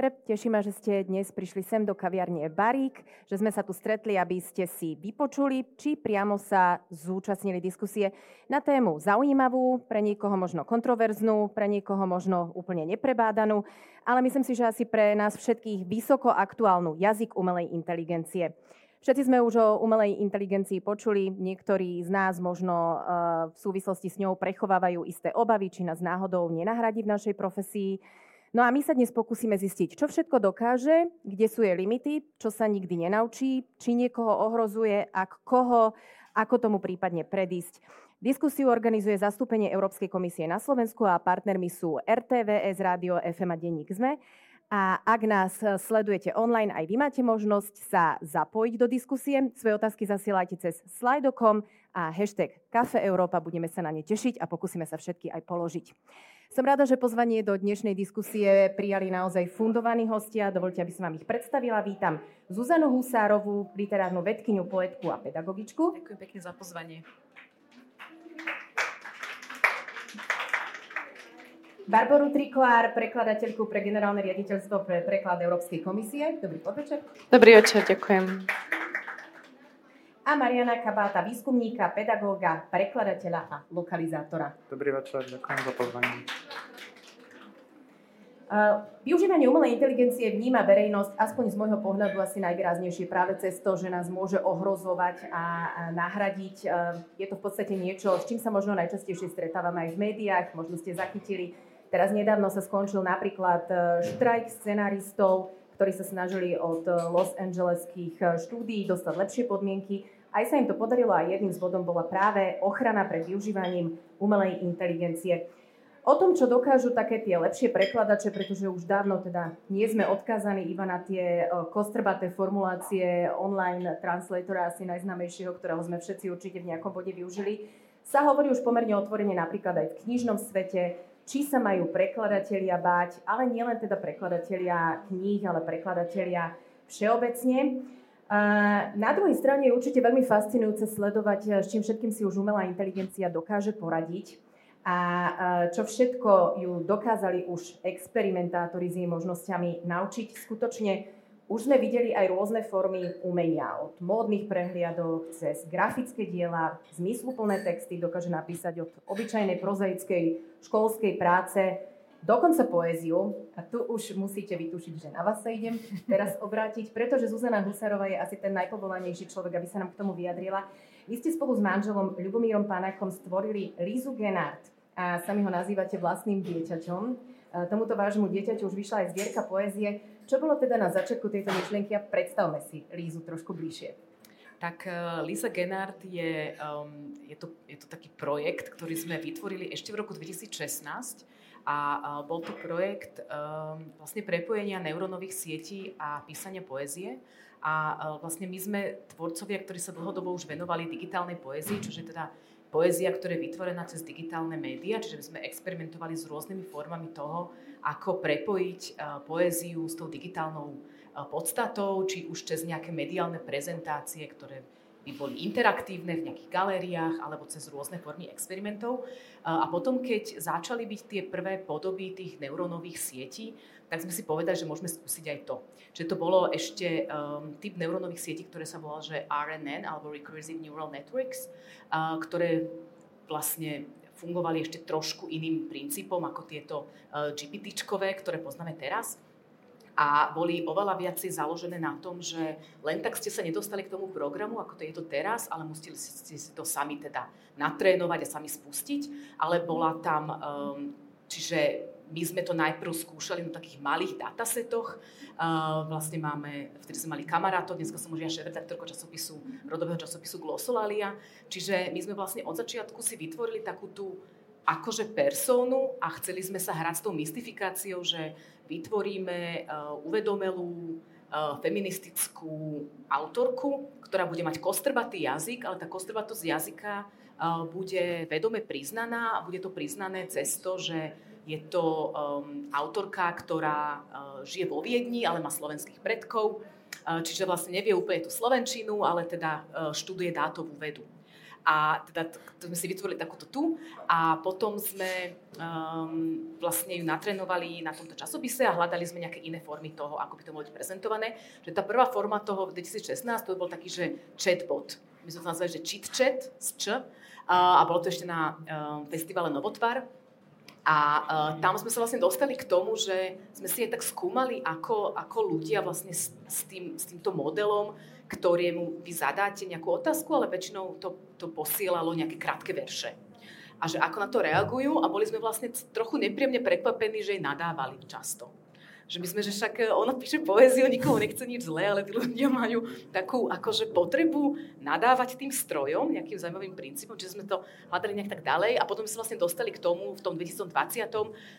Teší ma, že ste dnes prišli sem do kaviarne Barík, že sme sa tu stretli, aby ste si vypočuli, či priamo sa zúčastnili diskusie na tému zaujímavú, pre niekoho možno kontroverznú, pre niekoho možno úplne neprebádanú, ale myslím si, že asi pre nás všetkých vysoko aktuálnu jazyk umelej inteligencie. Všetci sme už o umelej inteligencii počuli, niektorí z nás možno uh, v súvislosti s ňou prechovávajú isté obavy, či nás náhodou nenahradí v našej profesii. No a my sa dnes pokúsime zistiť, čo všetko dokáže, kde sú jej limity, čo sa nikdy nenaučí, či niekoho ohrozuje, ak koho, ako tomu prípadne predísť. Diskusiu organizuje zastúpenie Európskej komisie na Slovensku a partnermi sú RTVS, Rádio FM a Denník ZME. A ak nás sledujete online, aj vy máte možnosť sa zapojiť do diskusie. Svoje otázky zasielajte cez slido.com a hashtag Kafe Európa. Budeme sa na ne tešiť a pokúsime sa všetky aj položiť. Som rada, že pozvanie do dnešnej diskusie prijali naozaj fundovaní hostia. Dovolte, aby som vám ich predstavila. Vítam Zuzanu Husárovú, literárnu vedkyňu, poetku a pedagogičku. Ďakujem pekne za pozvanie. Barboru Trikoár, prekladateľku pre generálne riaditeľstvo pre preklad Európskej komisie. Dobrý podvečer. Dobrý večer, ďakujem a Mariana Kabáta, výskumníka, pedagóga, prekladateľa a lokalizátora. Dobrý večer, ďakujem za pozvanie. Využívanie umelej inteligencie vníma verejnosť, aspoň z môjho pohľadu asi najvýraznejšie práve cez to, že nás môže ohrozovať a nahradiť. Je to v podstate niečo, s čím sa možno najčastejšie stretávame aj v médiách, možno ste zachytili. Teraz nedávno sa skončil napríklad e, štrajk scenáristov, ktorí sa snažili od Los Angeleských e, štúdií dostať lepšie podmienky aj sa im to podarilo a jedným z bodom bola práve ochrana pred využívaním umelej inteligencie. O tom, čo dokážu také tie lepšie prekladače, pretože už dávno teda nie sme odkázaní iba na tie kostrbaté formulácie online translatora, asi najznamejšieho, ktorého sme všetci určite v nejakom bode využili, sa hovorí už pomerne otvorene napríklad aj v knižnom svete, či sa majú prekladatelia báť, ale nielen teda prekladatelia kníh, ale prekladatelia všeobecne. Na druhej strane je určite veľmi fascinujúce sledovať, eh, s čím všetkým si už umelá inteligencia dokáže poradiť. A eh, čo všetko ju dokázali už experimentátori s jej možnosťami naučiť. Skutočne už sme videli aj rôzne formy umenia, od módnych prehliadok cez grafické diela, zmysluplné texty dokáže napísať od obyčajnej prozaickej školskej práce dokonca poéziu. A tu už musíte vytušiť, že na vás sa idem teraz obrátiť, pretože Zuzana Husárová je asi ten najpovolanejší človek, aby sa nám k tomu vyjadrila. Vy ste spolu s manželom Ľubomírom Panákom stvorili Lízu Genart a sami ho nazývate vlastným dieťaťom. Tomuto vášmu dieťaťu už vyšla aj zbierka poézie. Čo bolo teda na začiatku tejto myšlienky a predstavme si Lízu trošku bližšie. Tak uh, Lisa Genard je, um, je, to, je to taký projekt, ktorý sme vytvorili ešte v roku 2016 a bol to projekt ehm, vlastne prepojenia neurónových sietí a písania poézie. A vlastne my sme tvorcovia, ktorí sa dlhodobo už venovali digitálnej poézii, čo je teda poézia, ktorá je vytvorená cez digitálne médiá, čiže sme experimentovali s rôznymi formami toho, ako prepojiť poéziu s tou digitálnou podstatou, či už cez nejaké mediálne prezentácie, ktoré by boli interaktívne v nejakých galériách alebo cez rôzne formy experimentov. A potom, keď začali byť tie prvé podoby tých neurónových sietí, tak sme si povedali, že môžeme skúsiť aj to. Čiže to bolo ešte um, typ neurónových sietí, ktoré sa volá, že RNN, alebo Recursive Neural Networks, uh, ktoré vlastne fungovali ešte trošku iným princípom ako tieto uh, GPT-čkové, ktoré poznáme teraz a boli oveľa viac založené na tom, že len tak ste sa nedostali k tomu programu, ako to je to teraz, ale museli ste si to sami teda natrénovať a sami spustiť, ale bola tam, um, čiže my sme to najprv skúšali na takých malých datasetoch. Uh, vlastne máme, vtedy sme mali kamarátov, dneska som už ja šéf-redaktorka časopisu, rodového časopisu Glossolalia. Čiže my sme vlastne od začiatku si vytvorili takú tú akože persónu a chceli sme sa hrať s tou mystifikáciou, že vytvoríme uh, uvedomelú uh, feministickú autorku, ktorá bude mať kostrbatý jazyk, ale tá kostrbatosť jazyka uh, bude vedome priznaná a bude to priznané cez to, že je to autorka, ktorá žije vo Viedni, ale má slovenských predkov, čiže vlastne nevie úplne tú slovenčinu, ale teda študuje dátovú vedu. A teda to, to sme si vytvorili takúto tu a potom sme um, vlastne ju natrénovali na tomto časopise a hľadali sme nejaké iné formy toho, ako by to mohlo byť prezentované. Že tá prvá forma toho v 2016 to bol taký, že chatbot. My sme to nazvali, že cheat chat z č. A bolo to ešte na um, festivale Novotvar. A uh, tam sme sa vlastne dostali k tomu, že sme si aj tak skúmali, ako, ako ľudia vlastne s, s, tým, s týmto modelom ktorému vy zadáte nejakú otázku, ale väčšinou to, to posielalo nejaké krátke verše. A že ako na to reagujú a boli sme vlastne trochu nepríjemne prekvapení, že jej nadávali často. Že my sme, že však e, ona píše poéziu, nikoho nechce nič zlé, ale tí ľudia majú takú akože potrebu nadávať tým strojom, nejakým zaujímavým princípom, čiže sme to hľadali nejak tak ďalej a potom sme sa vlastne dostali k tomu v tom 2020,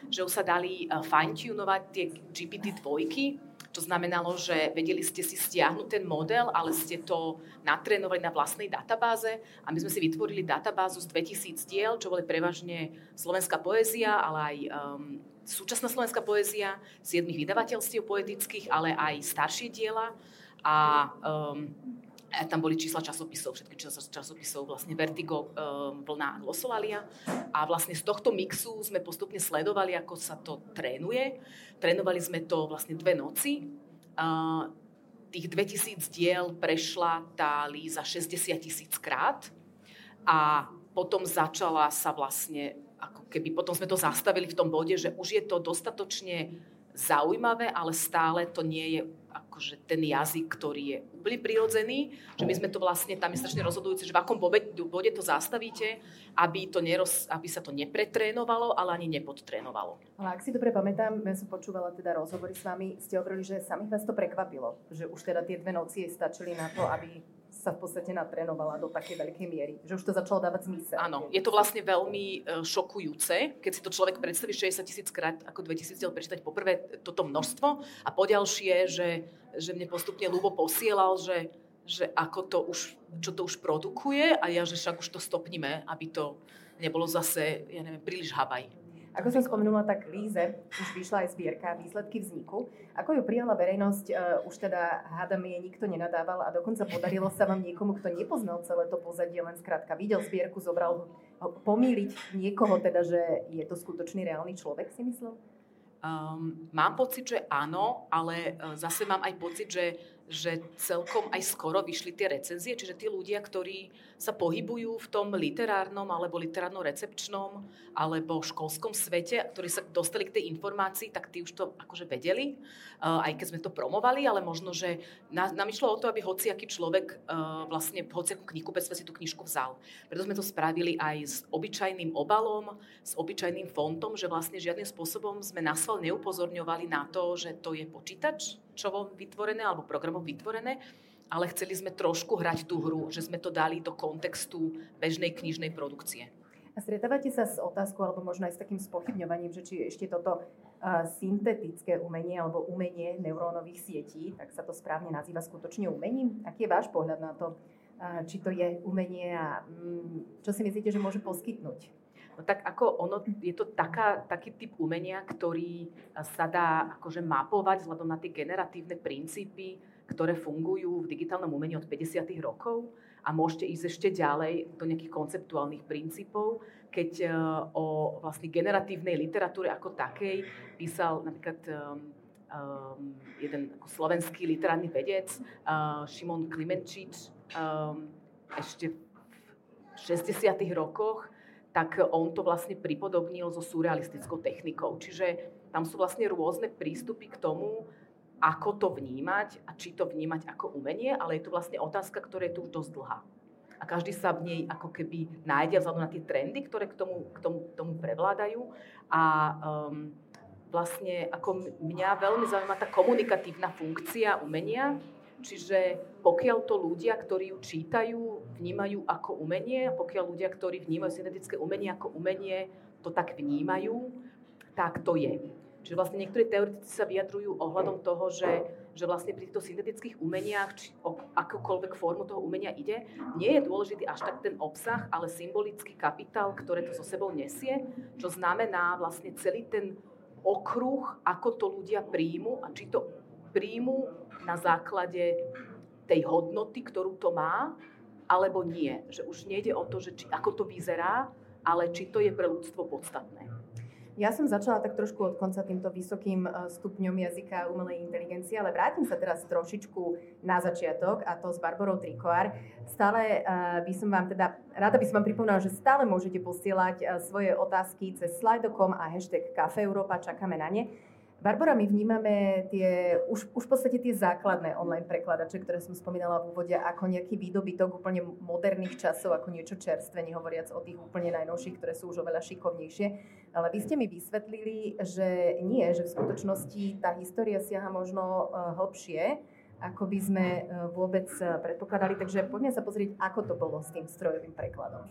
že už sa dali e, fine-tunovať tie GPT dvojky, to znamenalo, že vedeli ste si stiahnuť ten model, ale ste to natrénovali na vlastnej databáze a my sme si vytvorili databázu z 2000 diel, čo boli prevažne slovenská poézia, ale aj um, súčasná slovenská poézia, siedmých vydavateľstiev poetických, ale aj staršie diela. A um, tam boli čísla časopisov, všetky čísla časopisov, vlastne Vertigo, um, Vlna Glossolalia. A vlastne z tohto mixu sme postupne sledovali, ako sa to trénuje. Trénovali sme to vlastne dve noci. Tých 2000 diel prešla tá Líza 60 tisíc krát a potom začala sa vlastne, ako keby potom sme to zastavili v tom bode, že už je to dostatočne zaujímavé, ale stále to nie je akože ten jazyk, ktorý je úplne prirodzený, že my sme to vlastne, tam je strašne rozhodujúce, že v akom bode, to zastavíte, aby, to neroz, aby sa to nepretrénovalo, ale ani nepodtrénovalo. Ale ak si dobre pamätám, ja som počúvala teda rozhovory s vami, ste hovorili, že samých vás to prekvapilo, že už teda tie dve noci stačili na to, aby sa v podstate natrénovala do takej veľkej miery, že už to začalo dávať zmysel. Áno, je to vlastne veľmi e, šokujúce, keď si to človek predstaví 60 tisíc krát ako 2000 diel prečítať poprvé toto množstvo a poďalšie, že, že mne postupne Lubo posielal, že, že ako to už, čo to už produkuje a ja, že však už to stopníme, aby to nebolo zase, ja neviem, príliš habaj. Ako som spomenula, tak Líze už vyšla aj zbierka výsledky vzniku. Ako ju prijala verejnosť, uh, už teda hádam jej nikto nenadával a dokonca podarilo sa vám niekomu, kto nepoznal celé to pozadie, len skrátka videl zbierku, zobral pomýliť niekoho teda, že je to skutočný reálny človek, si myslel? Um, mám pocit, že áno, ale uh, zase mám aj pocit, že že celkom aj skoro vyšli tie recenzie, čiže tí ľudia, ktorí sa pohybujú v tom literárnom alebo literárno-recepčnom alebo školskom svete, ktorí sa dostali k tej informácii, tak tí už to akože vedeli, aj keď sme to promovali, ale možno, že nám išlo o to, aby hociaký človek vlastne hociakú knihu bez si tú knižku vzal. Preto sme to spravili aj s obyčajným obalom, s obyčajným fontom, že vlastne žiadnym spôsobom sme sval neupozorňovali na to, že to je počítač, počítačovo vytvorené alebo programom vytvorené, ale chceli sme trošku hrať tú hru, že sme to dali do kontextu bežnej knižnej produkcie. A stretávate sa s otázkou, alebo možno aj s takým spochybňovaním, že či ešte toto uh, syntetické umenie alebo umenie neurónových sietí, tak sa to správne nazýva skutočne umením? Aký je váš pohľad na to, uh, či to je umenie a um, čo si myslíte, že môže poskytnúť? No tak ako ono, je to taká, taký typ umenia, ktorý sa dá akože mapovať vzhľadom na tie generatívne princípy, ktoré fungujú v digitálnom umení od 50. rokov a môžete ísť ešte ďalej do nejakých konceptuálnych princípov, keď uh, o vlastne generatívnej literatúre ako takej písal napríklad um, jeden ako slovenský literárny vedec, uh, Šimon Klimenčič, um, ešte v 60. rokoch tak on to vlastne pripodobnil so surrealistickou technikou. Čiže tam sú vlastne rôzne prístupy k tomu, ako to vnímať a či to vnímať ako umenie, ale je to vlastne otázka, ktorá je tu už dosť dlhá. A každý sa v nej ako keby nájde vzhľadom na tie trendy, ktoré k tomu, k tomu, tomu prevládajú. A um, vlastne ako mňa veľmi zaujíma tá komunikatívna funkcia umenia, Čiže pokiaľ to ľudia, ktorí ju čítajú, vnímajú ako umenie, a pokiaľ ľudia, ktorí vnímajú syntetické umenie ako umenie, to tak vnímajú, tak to je. Čiže vlastne niektorí teoretici sa vyjadrujú ohľadom toho, že, že vlastne pri týchto syntetických umeniach, či o akúkoľvek formu toho umenia ide, nie je dôležitý až tak ten obsah, ale symbolický kapitál, ktoré to so sebou nesie, čo znamená vlastne celý ten okruh, ako to ľudia príjmu a či to príjmu na základe tej hodnoty, ktorú to má, alebo nie. Že už nejde o to, že či, ako to vyzerá, ale či to je pre ľudstvo podstatné. Ja som začala tak trošku od konca týmto vysokým e, stupňom jazyka umelej inteligencie, ale vrátim sa teraz trošičku na začiatok a to s Barbarou Trikoár. Stále uh, by som vám teda, rada by som vám pripomínala, že stále môžete posielať uh, svoje otázky cez slido.com a hashtag Cafe Európa, čakáme na ne. Barbara, my vnímame tie, už, už v podstate tie základné online prekladače, ktoré som spomínala v úvode, ako nejaký výdobytok úplne moderných časov, ako niečo čerstvé, nehovoriac o tých úplne najnovších, ktoré sú už oveľa šikovnejšie. Ale vy ste mi vysvetlili, že nie, že v skutočnosti tá história siaha možno uh, hlbšie, ako by sme uh, vôbec uh, predpokladali. Takže poďme sa pozrieť, ako to bolo s tým strojovým prekladom.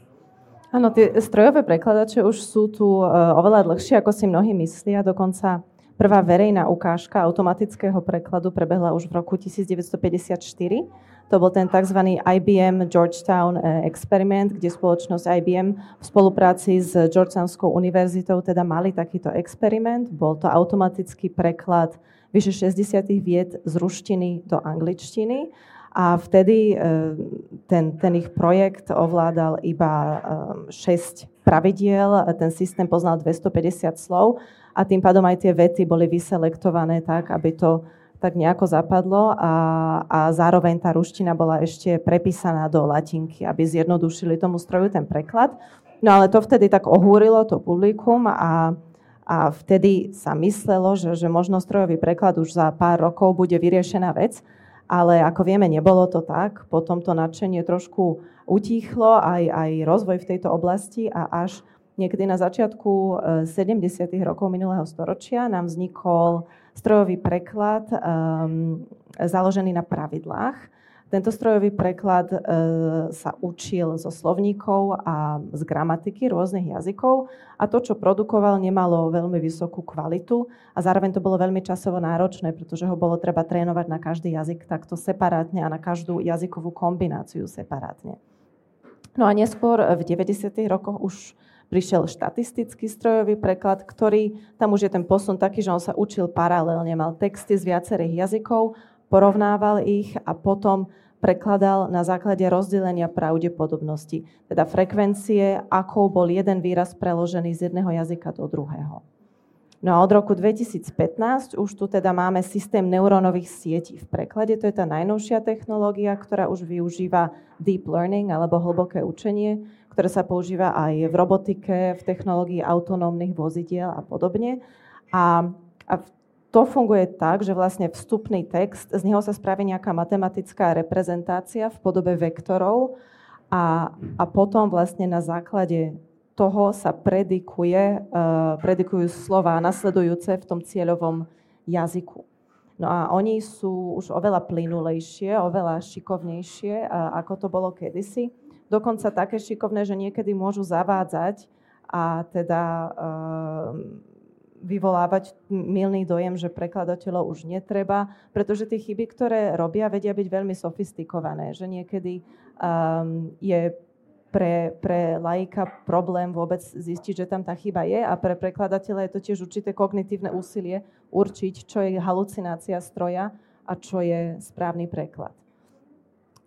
Áno, tie strojové prekladače už sú tu oveľa dlhšie, ako si mnohí myslia. Dokonca Prvá verejná ukážka automatického prekladu prebehla už v roku 1954. To bol ten tzv. IBM Georgetown eh, experiment, kde spoločnosť IBM v spolupráci s Georgetownskou univerzitou teda mali takýto experiment. Bol to automatický preklad vyše 60 vied z ruštiny do angličtiny. A vtedy eh, ten, ten ich projekt ovládal iba 6 eh, pravidiel, ten systém poznal 250 slov a tým pádom aj tie vety boli vyselektované tak, aby to tak nejako zapadlo a, a zároveň tá ruština bola ešte prepísaná do latinky, aby zjednodušili tomu stroju ten preklad. No ale to vtedy tak ohúrilo to publikum a, a vtedy sa myslelo, že, že možno strojový preklad už za pár rokov bude vyriešená vec, ale ako vieme, nebolo to tak. Potom to nadšenie trošku utíchlo, aj, aj rozvoj v tejto oblasti a až niekedy na začiatku 70. Eh, rokov minulého storočia nám vznikol strojový preklad um, založený na pravidlách. Tento strojový preklad e, sa učil zo slovníkov a z gramatiky rôznych jazykov a to, čo produkoval, nemalo veľmi vysokú kvalitu a zároveň to bolo veľmi časovo náročné, pretože ho bolo treba trénovať na každý jazyk takto separátne a na každú jazykovú kombináciu separátne. No a neskôr v 90. rokoch už prišiel štatistický strojový preklad, ktorý, tam už je ten posun taký, že on sa učil paralelne, mal texty z viacerých jazykov, porovnával ich a potom prekladal na základe rozdelenia pravdepodobnosti, teda frekvencie, ako bol jeden výraz preložený z jedného jazyka do druhého. No a od roku 2015 už tu teda máme systém neurónových sietí v preklade. To je tá najnovšia technológia, ktorá už využíva deep learning alebo hlboké učenie, ktoré sa používa aj v robotike, v technológii autonómnych vozidiel a podobne. A, a to funguje tak, že vlastne vstupný text, z neho sa spraví nejaká matematická reprezentácia v podobe vektorov a, a potom vlastne na základe toho sa predikuje, uh, predikujú slova nasledujúce v tom cieľovom jazyku. No a oni sú už oveľa plynulejšie, oveľa šikovnejšie, uh, ako to bolo kedysi dokonca také šikovné, že niekedy môžu zavádzať a teda uh, vyvolávať milný dojem, že prekladateľov už netreba, pretože tie chyby, ktoré robia, vedia byť veľmi sofistikované, že niekedy um, je pre, pre laika problém vôbec zistiť, že tam tá chyba je a pre prekladateľa je to tiež určité kognitívne úsilie určiť, čo je halucinácia stroja a čo je správny preklad.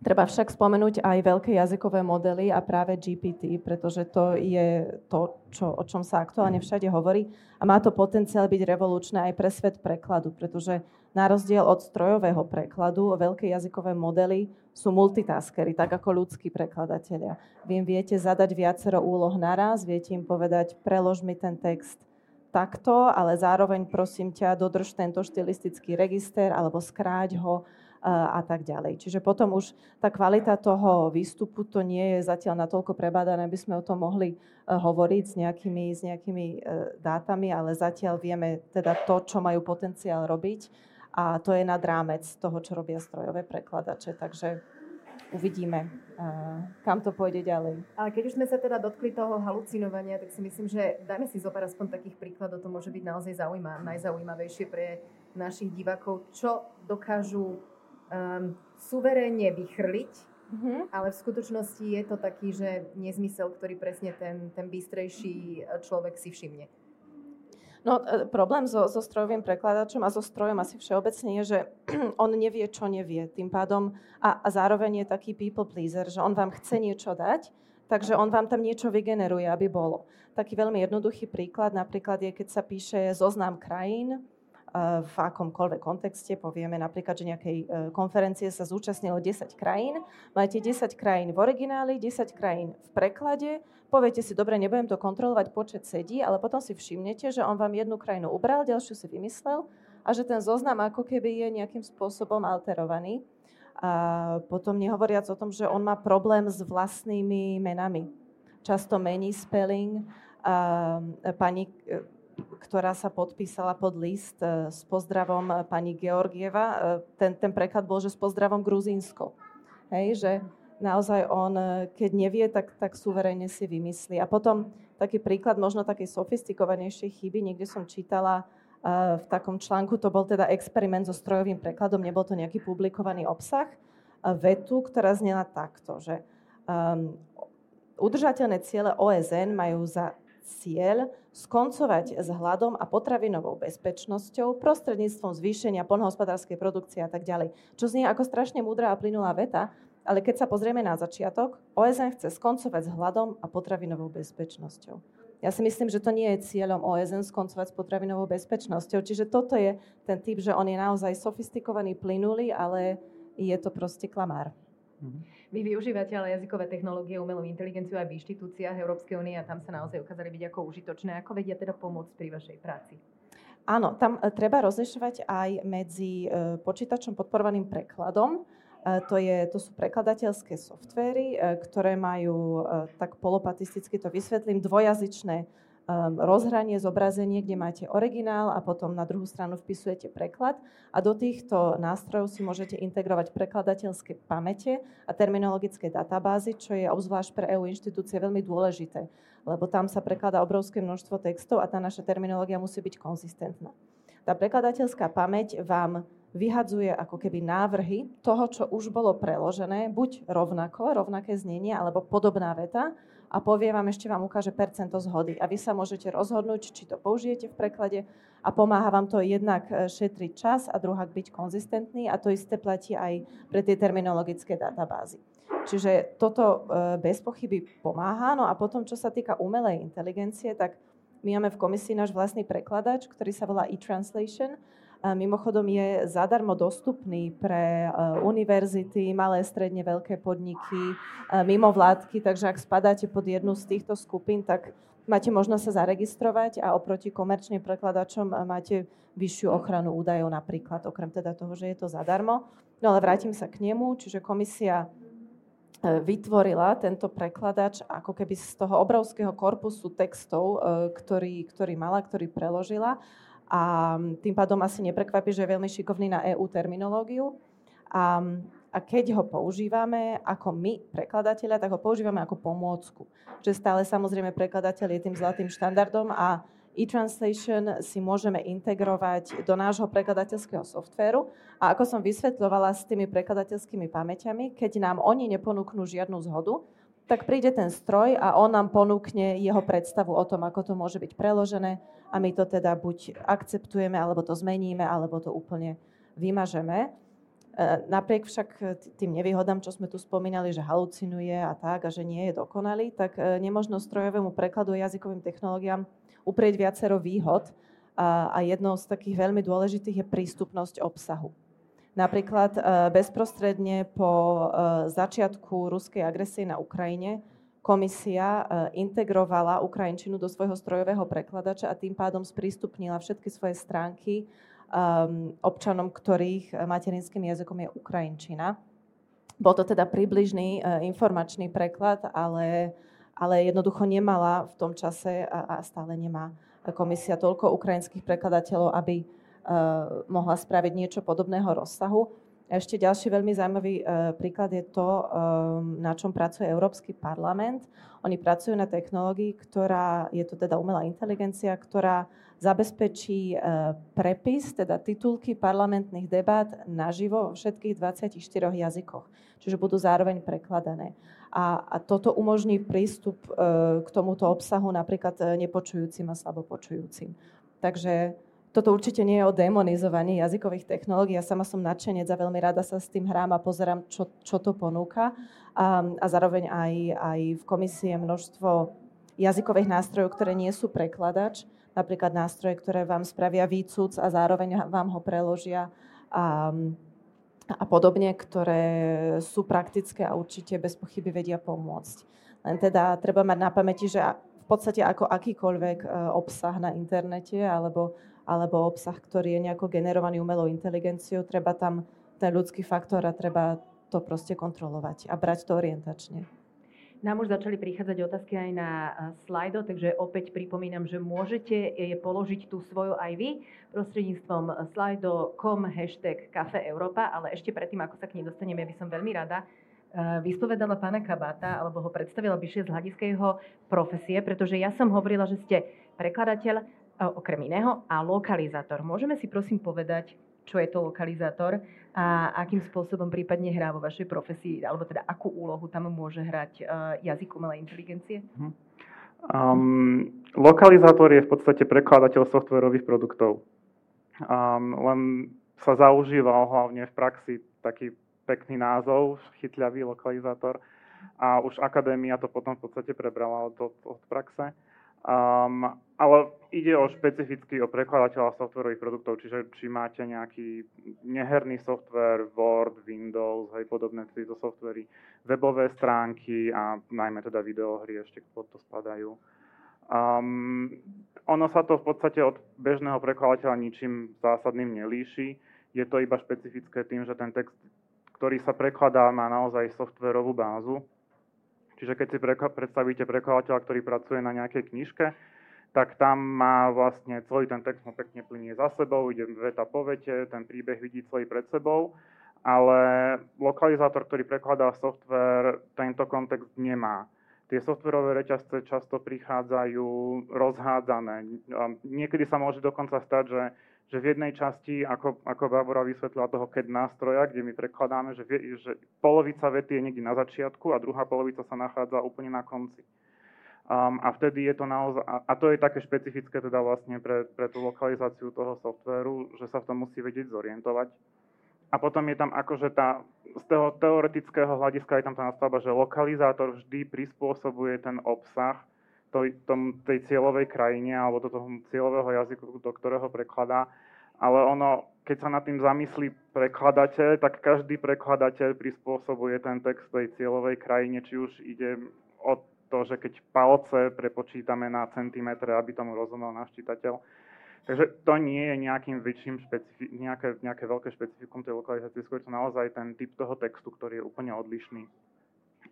Treba však spomenúť aj veľké jazykové modely a práve GPT, pretože to je to, čo, o čom sa aktuálne všade hovorí a má to potenciál byť revolučné aj pre svet prekladu, pretože na rozdiel od strojového prekladu veľké jazykové modely sú multitaskery, tak ako ľudskí prekladatelia. Vy im viete zadať viacero úloh naraz, viete im povedať, prelož mi ten text takto, ale zároveň prosím ťa, dodrž tento štilistický register alebo skráť ho a tak ďalej. Čiže potom už tá kvalita toho výstupu to nie je zatiaľ natoľko prebádané, aby sme o tom mohli e, hovoriť s nejakými, s nejakými e, dátami, ale zatiaľ vieme teda to, čo majú potenciál robiť a to je nad rámec toho, čo robia strojové prekladače. Takže uvidíme, e, kam to pôjde ďalej. Ale keď už sme sa teda dotkli toho halucinovania, tak si myslím, že dajme si zopár aspoň takých príkladov, to môže byť naozaj zaujímavé, najzaujímavejšie pre našich divákov, čo dokážu um, suverénne vychrliť, mm-hmm. ale v skutočnosti je to taký, že nezmysel, ktorý presne ten, ten bystrejší človek si všimne. No, e, problém so, so strojovým prekladačom a so strojom asi všeobecne je, že on nevie, čo nevie. Tým pádom a, a zároveň je taký people pleaser, že on vám chce niečo dať, takže on vám tam niečo vygeneruje, aby bolo. Taký veľmi jednoduchý príklad napríklad je, keď sa píše zoznam krajín, v akomkoľvek kontexte, povieme napríklad, že nejakej e, konferencie sa zúčastnilo 10 krajín, máte 10 krajín v origináli, 10 krajín v preklade, poviete si, dobre, nebudem to kontrolovať, počet sedí, ale potom si všimnete, že on vám jednu krajinu ubral, ďalšiu si vymyslel a že ten zoznam ako keby je nejakým spôsobom alterovaný. A potom nehovoriac o tom, že on má problém s vlastnými menami. Často mení spelling. A pani e, ktorá sa podpísala pod list e, s pozdravom e, pani Georgieva. E, ten, ten preklad bol, že s pozdravom Gruzínsko. Hej, že naozaj on, keď nevie, tak, tak suverejne si vymyslí. A potom taký príklad možno takej sofistikovanejšej chyby. Niekde som čítala v takom článku, to bol teda experiment so strojovým prekladom, nebol to nejaký publikovaný obsah, vetu, ktorá znela takto, že um, udržateľné ciele OSN majú za cieľ skoncovať s hladom a potravinovou bezpečnosťou prostredníctvom zvýšenia poľnohospodárskej produkcie a tak ďalej. Čo znie ako strašne múdra a plynulá veta, ale keď sa pozrieme na začiatok, OSN chce skoncovať s hladom a potravinovou bezpečnosťou. Ja si myslím, že to nie je cieľom OSN skoncovať s potravinovou bezpečnosťou. Čiže toto je ten typ, že on je naozaj sofistikovaný, plynulý, ale je to proste klamár. Mm-hmm. Vy využívate ale jazykové technológie, umelú inteligenciu aj v inštitúciách Európskej únie a tam sa naozaj ukázali byť ako užitočné. Ako vedia teda pomôcť pri vašej práci? Áno, tam e, treba rozlišovať aj medzi e, počítačom podporovaným prekladom. E, to, je, to sú prekladateľské softvery, ktoré majú, tak polopatisticky to vysvetlím, dvojazyčné um, rozhranie, zobrazenie, kde máte originál a potom na druhú stranu vpisujete preklad. A do týchto nástrojov si môžete integrovať prekladateľské pamäte a terminologické databázy, čo je obzvlášť pre EU inštitúcie veľmi dôležité, lebo tam sa prekladá obrovské množstvo textov a tá naša terminológia musí byť konzistentná. Tá prekladateľská pamäť vám vyhadzuje ako keby návrhy toho, čo už bolo preložené, buď rovnako, rovnaké znenie, alebo podobná veta, a povie vám, ešte vám ukáže percento zhody. A vy sa môžete rozhodnúť, či to použijete v preklade a pomáha vám to jednak e, šetriť čas a druhak byť konzistentný a to isté platí aj pre tie terminologické databázy. Čiže toto e, bez pochyby pomáha. No a potom, čo sa týka umelej inteligencie, tak my máme v komisii náš vlastný prekladač, ktorý sa volá e-translation Mimochodom je zadarmo dostupný pre e, univerzity, malé, stredne veľké podniky, e, mimo vládky, takže ak spadáte pod jednu z týchto skupín, tak máte možnosť sa zaregistrovať a oproti komerčným prekladačom e, máte vyššiu ochranu údajov napríklad, okrem teda toho, že je to zadarmo. No ale vrátim sa k nemu, čiže komisia vytvorila tento prekladač ako keby z toho obrovského korpusu textov, ktorý, ktorý mala, ktorý preložila a tým pádom asi neprekvapí, že je veľmi šikovný na EU terminológiu. A, a keď ho používame ako my, prekladatelia, tak ho používame ako pomôcku. Že stále samozrejme prekladateľ je tým zlatým štandardom a e-translation si môžeme integrovať do nášho prekladateľského softvéru. A ako som vysvetľovala s tými prekladateľskými pamäťami, keď nám oni neponúknú žiadnu zhodu, tak príde ten stroj a on nám ponúkne jeho predstavu o tom, ako to môže byť preložené a my to teda buď akceptujeme, alebo to zmeníme, alebo to úplne vymažeme. E, napriek však tým nevýhodám, čo sme tu spomínali, že halucinuje a tak, a že nie je dokonalý, tak e, nemožno strojovému prekladu a jazykovým technológiám uprieť viacero výhod. A jednou z takých veľmi dôležitých je prístupnosť obsahu. Napríklad e, bezprostredne po e, začiatku ruskej agresie na Ukrajine komisia e, integrovala Ukrajinčinu do svojho strojového prekladača a tým pádom sprístupnila všetky svoje stránky občanom, ktorých materinským jazykom je Ukrajinčina. Bol to teda približný informačný preklad, ale, ale jednoducho nemala v tom čase a, a stále nemá komisia toľko ukrajinských prekladateľov, aby mohla spraviť niečo podobného rozsahu. Ešte ďalší veľmi zaujímavý eh, príklad je to, eh, na čom pracuje Európsky parlament. Oni pracujú na technológii, ktorá je to teda umelá inteligencia, ktorá zabezpečí prepis, teda titulky parlamentných debát naživo vo všetkých 24 jazykoch. Čiže budú zároveň prekladané. A, a toto umožní prístup k tomuto obsahu napríklad nepočujúcim a slabopočujúcim. Takže toto určite nie je o demonizovaní jazykových technológií. Ja sama som nadšenec a veľmi rada sa s tým hrám a pozerám, čo, čo to ponúka. A, a zároveň aj, aj v komisii je množstvo jazykových nástrojov, ktoré nie sú prekladač, napríklad nástroje, ktoré vám spravia výcuc a zároveň vám ho preložia a, a podobne, ktoré sú praktické a určite bez pochyby vedia pomôcť. Len teda treba mať na pamäti, že v podstate ako akýkoľvek e, obsah na internete alebo alebo obsah, ktorý je nejako generovaný umelou inteligenciou, treba tam ten ľudský faktor a treba to proste kontrolovať a brať to orientačne. Nám už začali prichádzať otázky aj na slajdo, takže opäť pripomínam, že môžete položiť tú svoju aj vy prostredníctvom slajdo.com hashtag Cafe Európa, ale ešte predtým, ako sa k nej dostaneme, ja by som veľmi rada vyspovedala pána Kabáta, alebo ho predstavila bližšie z hľadiska jeho profesie, pretože ja som hovorila, že ste prekladateľ okrem iného, a lokalizátor. Môžeme si prosím povedať, čo je to lokalizátor a akým spôsobom prípadne hrá vo vašej profesii, alebo teda akú úlohu tam môže hrať jazyk umelej inteligencie? Um, lokalizátor je v podstate prekladateľ softwarových produktov. Um, len sa zaužíval hlavne v praxi taký pekný názov, chytľavý lokalizátor. A už akadémia to potom v podstate prebrala od, od praxe. Um, ale ide o špecificky o prekladateľa softwarových produktov, čiže či máte nejaký neherný software, Word, Windows, hej, podobné tieto softvery, webové stránky a najmä teda videohry ešte pod to spadajú. Um, ono sa to v podstate od bežného prekladateľa ničím zásadným nelíši. Je to iba špecifické tým, že ten text, ktorý sa prekladá, má naozaj softwarovú bázu, Čiže keď si predstavíte prekladateľa, ktorý pracuje na nejakej knižke, tak tam má vlastne celý ten text mu pekne plinie za sebou, ide veta po vete, ten príbeh vidí celý pred sebou, ale lokalizátor, ktorý prekladá software, tento kontext nemá. Tie softverové reťazce často prichádzajú rozhádzané. Niekedy sa môže dokonca stať, že že v jednej časti, ako, ako Barbara vysvetlila toho CAD nástroja, kde my prekladáme, že, že polovica vety je niekde na začiatku a druhá polovica sa nachádza úplne na konci. Um, a vtedy je to naozaj, a, a to je také špecifické teda vlastne pre, pre tú lokalizáciu toho softvéru, že sa v tom musí vedieť zorientovať. A potom je tam akože tá, z toho teoretického hľadiska je tam tá nastavba, že lokalizátor vždy prispôsobuje ten obsah to, tom, tej cieľovej krajine alebo do toho cieľového jazyku, do ktorého prekladá. Ale ono, keď sa nad tým zamyslí prekladateľ, tak každý prekladateľ prispôsobuje ten text tej cieľovej krajine, či už ide o to, že keď palce prepočítame na centimetre, aby tomu rozumel náš čitateľ. Takže to nie je nejakým väčším špecifi- nejaké, nejaké veľké špecifikum tej lokalizácie, skôr to naozaj ten typ toho textu, ktorý je úplne odlišný.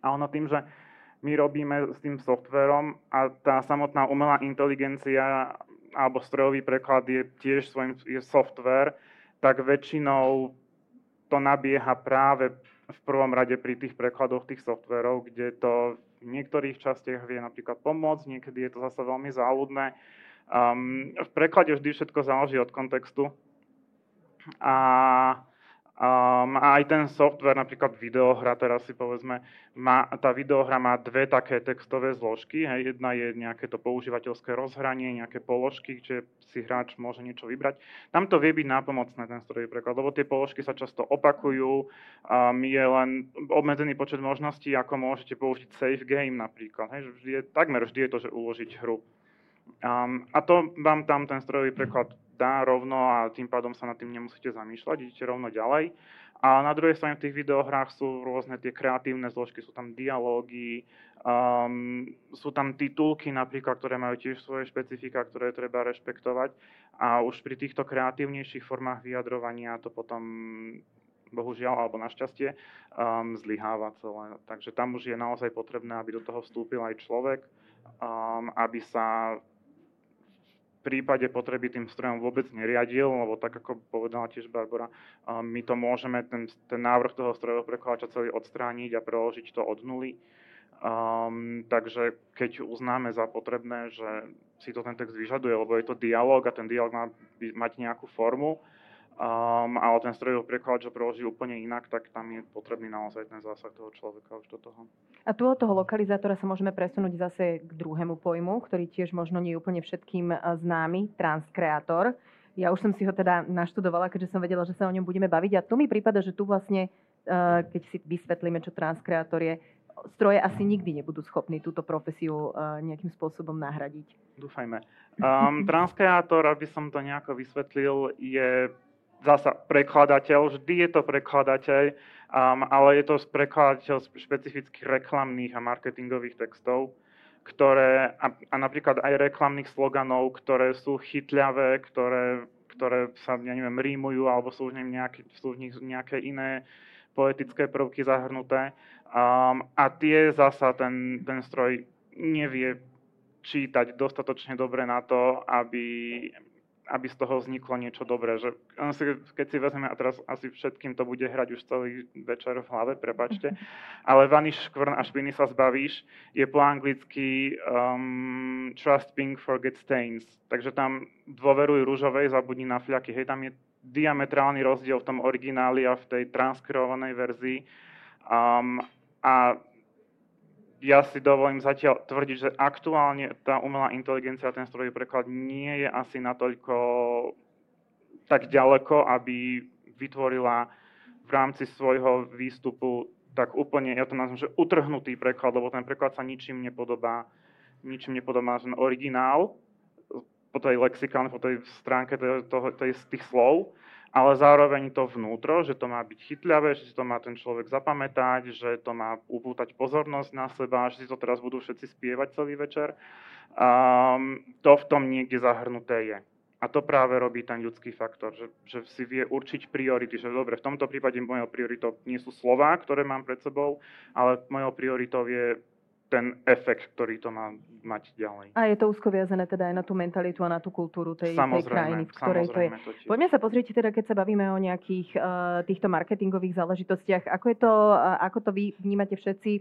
A ono tým, že my robíme s tým softverom a tá samotná umelá inteligencia alebo strojový preklad je tiež svojím je software, tak väčšinou to nabieha práve v prvom rade pri tých prekladoch tých softverov, kde to v niektorých častiach vie napríklad pomôcť, niekedy je to zase veľmi záľudné. Um, v preklade vždy všetko záleží od kontextu. A Um, a aj ten software, napríklad videohra, teraz si povedzme, má, tá videohra má dve také textové zložky. Hej. Jedna je nejaké to používateľské rozhranie, nejaké položky, kde si hráč môže niečo vybrať. Tam to vie byť nápomocné, ten strojový preklad, lebo tie položky sa často opakujú. Um, je len obmedzený počet možností, ako môžete použiť save game napríklad. Hej. Vždy je, takmer vždy je to, že uložiť hru. Um, a to vám tam ten strojový preklad dá rovno a tým pádom sa nad tým nemusíte zamýšľať, idete rovno ďalej. A na druhej strane v tých videohrách sú rôzne tie kreatívne zložky, sú tam dialógy, um, sú tam titulky napríklad, ktoré majú tiež svoje špecifika, ktoré treba rešpektovať. A už pri týchto kreatívnejších formách vyjadrovania to potom bohužiaľ alebo našťastie um, zlyháva celé. Takže tam už je naozaj potrebné, aby do toho vstúpil aj človek, um, aby sa prípade potreby tým strojom vôbec neriadil, lebo tak ako povedala tiež Barbara, my to môžeme, ten, ten návrh toho strojového prekladača celý odstrániť a preložiť to od nuly. Um, takže keď uznáme za potrebné, že si to ten text vyžaduje, lebo je to dialog a ten dialog má mať nejakú formu, um, ale ten strojový preklad, že preloží úplne inak, tak tam je potrebný naozaj ten zásah toho človeka už do toho. A tu od toho lokalizátora sa môžeme presunúť zase k druhému pojmu, ktorý tiež možno nie je úplne všetkým e, známy, transkreator. Ja už som si ho teda naštudovala, keďže som vedela, že sa o ňom budeme baviť. A tu mi prípada, že tu vlastne, e, keď si vysvetlíme, čo transkreator je, stroje asi nikdy nebudú schopní túto profesiu uh, nejakým spôsobom nahradiť. Dúfajme. Um, transkreátor, aby som to nejako vysvetlil, je zasa prekladateľ, vždy je to prekladateľ, um, ale je to prekladateľ špecifických reklamných a marketingových textov, ktoré, a, a napríklad aj reklamných sloganov, ktoré sú chytľavé, ktoré, ktoré sa, ja neviem, rímujú, alebo sú v, nejaké, sú v nich nejaké iné poetické prvky zahrnuté. Um, a tie zasa ten, ten stroj nevie čítať dostatočne dobre na to, aby, aby z toho vzniklo niečo dobré. Že, keď si vezmeme, a teraz asi všetkým to bude hrať už celý večer v hlave, prepačte, ale vaniš, škvrn a špiny sa zbavíš, je po anglicky um, trust pink, forget stains. Takže tam dôveruj rúžovej, zabudni na fľaky. Hej, tam je diametrálny rozdiel v tom origináli a v tej transkrovanej verzii. Um, a ja si dovolím zatiaľ tvrdiť, že aktuálne tá umelá inteligencia, ten strojový preklad nie je asi natoľko tak ďaleko, aby vytvorila v rámci svojho výstupu tak úplne, ja to nazvem, že utrhnutý preklad, lebo ten preklad sa ničím nepodobá, ničím nepodobá ten originál po tej lexikálnej, po tej stránke toho, toho, tej, tých slov, ale zároveň to vnútro, že to má byť chytľavé, že si to má ten človek zapamätať, že to má upútať pozornosť na seba, že si to teraz budú všetci spievať celý večer. Um, to v tom niekde zahrnuté je. A to práve robí ten ľudský faktor, že, že si vie určiť priority, že dobre, v tomto prípade mojou prioritou nie sú slová, ktoré mám pred sebou, ale mojou prioritou je ten efekt, ktorý to má mať ďalej. A je to úzko viazané teda aj na tú mentalitu a na tú kultúru tej, tej krajiny, v ktorej to je. To Poďme sa pozrieť teda, keď sa bavíme o nejakých uh, týchto marketingových záležitostiach, ako, je to, uh, ako to vy vnímate všetci,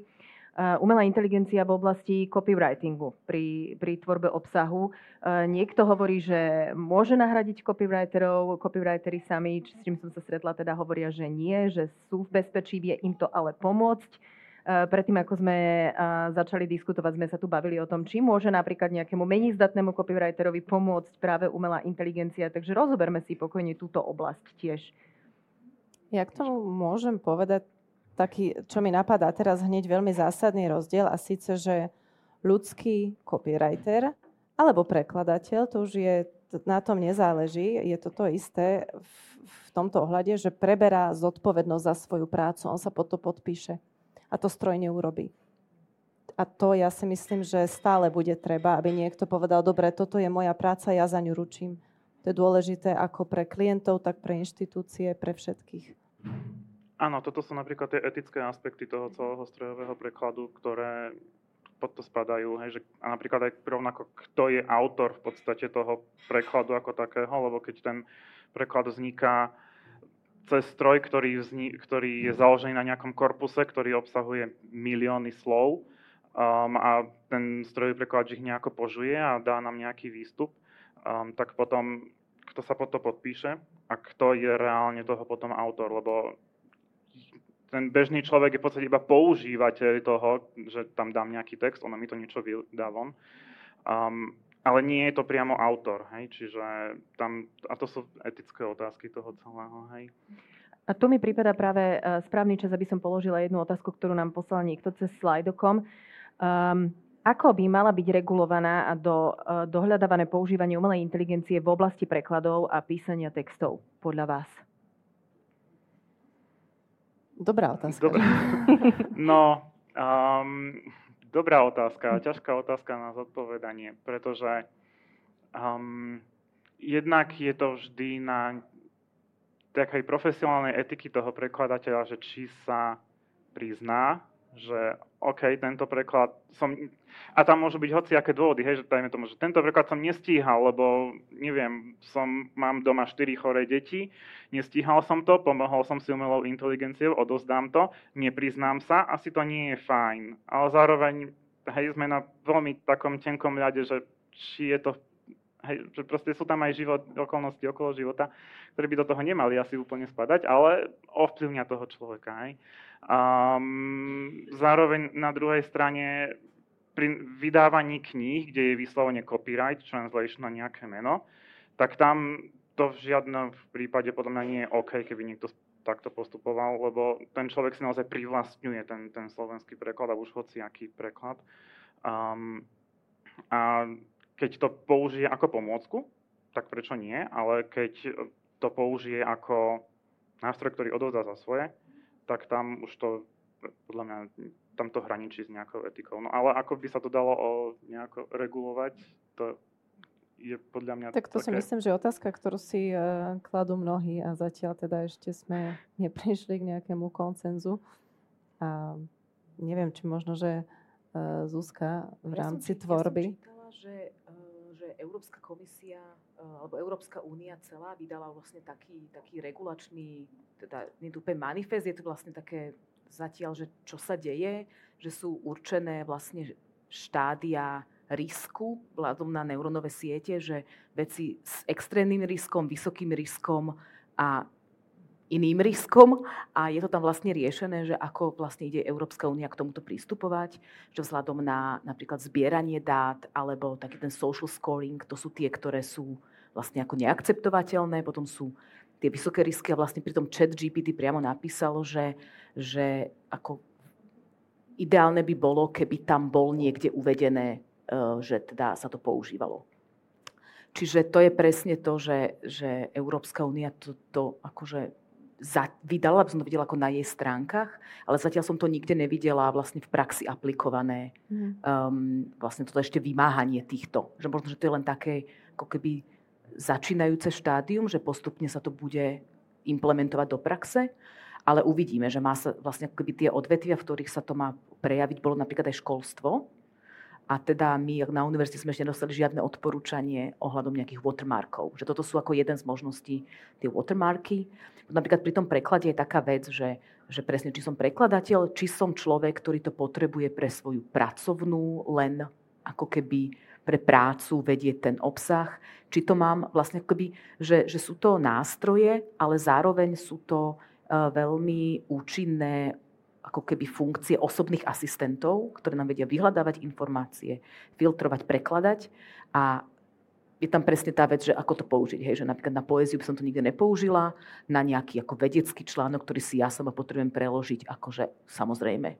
uh, umelá inteligencia v oblasti copywritingu pri, pri tvorbe obsahu. Uh, niekto hovorí, že môže nahradiť copywriterov, copywriteri sami, s čím som sa stretla, teda hovoria, že nie, že sú v bezpečí, vie im to ale pomôcť. Eh, predtým, ako sme eh, začali diskutovať, sme sa tu bavili o tom, či môže napríklad nejakému menej zdatnému copywriterovi pomôcť práve umelá inteligencia. Takže rozoberme si pokojne túto oblasť tiež. Ja k tomu môžem povedať taký, čo mi napadá teraz hneď veľmi zásadný rozdiel a síce, že ľudský copywriter alebo prekladateľ, to už je, na tom nezáleží, je to to isté v, v tomto ohľade, že preberá zodpovednosť za svoju prácu, on sa pod to podpíše a to stroj neurobí. A to ja si myslím, že stále bude treba, aby niekto povedal, dobre, toto je moja práca, ja za ňu ručím. To je dôležité ako pre klientov, tak pre inštitúcie, pre všetkých. Áno, toto sú napríklad tie etické aspekty toho celého strojového prekladu, ktoré pod to spadajú. Hej, že, a napríklad aj rovnako, kto je autor v podstate toho prekladu ako takého, lebo keď ten preklad vzniká cez stroj, ktorý, vzni, ktorý je založený na nejakom korpuse, ktorý obsahuje milióny slov um, a ten strojový prekladač ich nejako požuje a dá nám nejaký výstup, um, tak potom kto sa pod to podpíše a kto je reálne toho potom autor, lebo ten bežný človek je v podstate iba používateľ toho, že tam dám nejaký text, ono mi to niečo vydá von. Um, ale nie je to priamo autor, hej, čiže tam, a to sú etické otázky toho celého, hej. A tu mi prípada práve e, správny čas, aby som položila jednu otázku, ktorú nám poslal niekto cez Slido.com. Um, ako by mala byť regulovaná a do, uh, dohľadávané používanie umelej inteligencie v oblasti prekladov a písania textov podľa vás? Dobrá otázka. Dobrá. No, um, Dobrá otázka, ťažká otázka na zodpovedanie, pretože um, jednak je to vždy na takej profesionálnej etiky toho prekladateľa, že či sa prizná, že OK, tento preklad som... A tam môžu byť hociaké dôvody, hej, že dajme tomu, že tento preklad som nestíhal, lebo neviem, som, mám doma 4 choré deti, nestíhal som to, pomohol som si umelou inteligenciou, odozdám to, nepriznám sa, asi to nie je fajn. Ale zároveň, hej, sme na veľmi takom tenkom ľade, že či je to Hej, že proste sú tam aj život, okolnosti okolo života, ktoré by do toho nemali asi úplne spadať, ale ovplyvňa toho človeka. Hej. Um, zároveň na druhej strane pri vydávaní kníh, kde je vyslovene copyright, translation na nejaké meno, tak tam to v žiadnom prípade podľa mňa nie je OK, keby niekto takto postupoval, lebo ten človek si naozaj privlastňuje ten, ten slovenský preklad a už aký preklad. Um, a keď to použije ako pomôcku, tak prečo nie, ale keď to použije ako nástroj, ktorý odovzdá za svoje, tak tam už to podľa mňa tam to hraničí s nejakou etikou. No ale ako by sa to dalo o nejako regulovať, to je podľa mňa Tak to také... si myslím, že otázka, ktorú si uh, kladú mnohí a zatiaľ teda ešte sme neprišli k nejakému koncenzu. A neviem, či možno, že uh, Zuzka v ja rámci som, tvorby... Ja som čítala, že, uh, Európska komisia uh, alebo Európska únia celá vydala vlastne taký, taký regulačný, teda nie manifest, je to vlastne také zatiaľ, že čo sa deje, že sú určené vlastne štádia risku vzhľadom na neurónové siete, že veci s extrémnym riskom, vysokým riskom a iným riskom a je to tam vlastne riešené, že ako vlastne ide Európska únia k tomuto pristupovať, že vzhľadom na napríklad zbieranie dát alebo taký ten social scoring, to sú tie, ktoré sú vlastne ako neakceptovateľné, potom sú tie vysoké risky a vlastne pri tom chat GPT priamo napísalo, že, že ako ideálne by bolo, keby tam bol niekde uvedené Eh, že teda sa to používalo. Čiže to je presne to, že, že Európska únia to, to akože za, vydala, aby som to videla ako na jej stránkach, ale zatiaľ som to nikde nevidela vlastne v praxi aplikované. Mm. Um, vlastne toto ešte vymáhanie týchto. Že možno, že to je len také ako keby začínajúce štádium, že postupne sa to bude implementovať do praxe, ale uvidíme, že má sa vlastne ako keby tie odvetvia, v ktorých sa to má prejaviť, bolo napríklad aj školstvo, a teda my na univerzite sme ešte nedostali žiadne odporúčanie ohľadom nejakých watermarkov. Že toto sú ako jeden z možností tie watermarky. Napríklad pri tom preklade je taká vec, že, že presne či som prekladateľ, či som človek, ktorý to potrebuje pre svoju pracovnú len ako keby pre prácu vedieť ten obsah, či to mám vlastne ako keby, že, že sú to nástroje, ale zároveň sú to uh, veľmi účinné ako keby funkcie osobných asistentov, ktoré nám vedia vyhľadávať informácie, filtrovať, prekladať a je tam presne tá vec, že ako to použiť. Hej, že napríklad na poéziu by som to nikdy nepoužila, na nejaký ako vedecký článok, ktorý si ja sama potrebujem preložiť, akože samozrejme.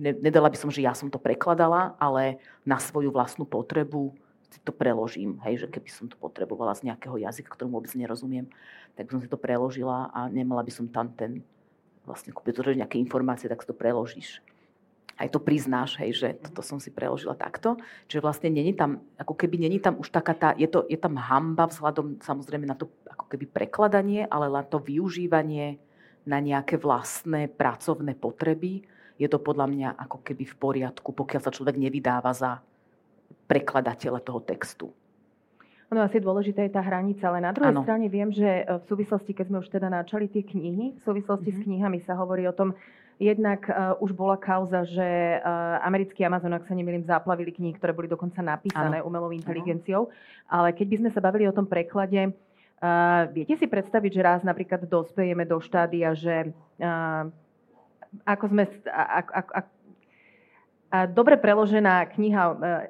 Nedala by som, že ja som to prekladala, ale na svoju vlastnú potrebu si to preložím. Hej, že keby som to potrebovala z nejakého jazyka, ktorému vôbec nerozumiem, tak by som si to preložila a nemala by som tam ten vlastne kúpiť nejaké informácie, tak si to preložíš. Aj to priznáš, hej, že toto som si preložila takto. Čiže vlastne není tam, ako keby není tam už taká tá, je, to, je tam hamba vzhľadom samozrejme na to ako keby prekladanie, ale na to využívanie na nejaké vlastné pracovné potreby. Je to podľa mňa ako keby v poriadku, pokiaľ sa človek nevydáva za prekladateľa toho textu. Ono asi dôležitá je tá hranica, ale na druhej ano. strane viem, že e, v súvislosti, keď sme už teda načali tie knihy, v súvislosti mm-hmm. s mhm. knihami sa hovorí o tom, jednak uh, už bola kauza, že uh, americký Amazon, ak sa nemýlim, zaplavili knihy, ktoré boli dokonca napísané ano. umelou inteligenciou. Ano. Ale keď by sme sa bavili o tom preklade, uh, viete si predstaviť, že raz napríklad dospejeme do štádia, že uh, ako sme, ak, ak, ak, dobre preložená kniha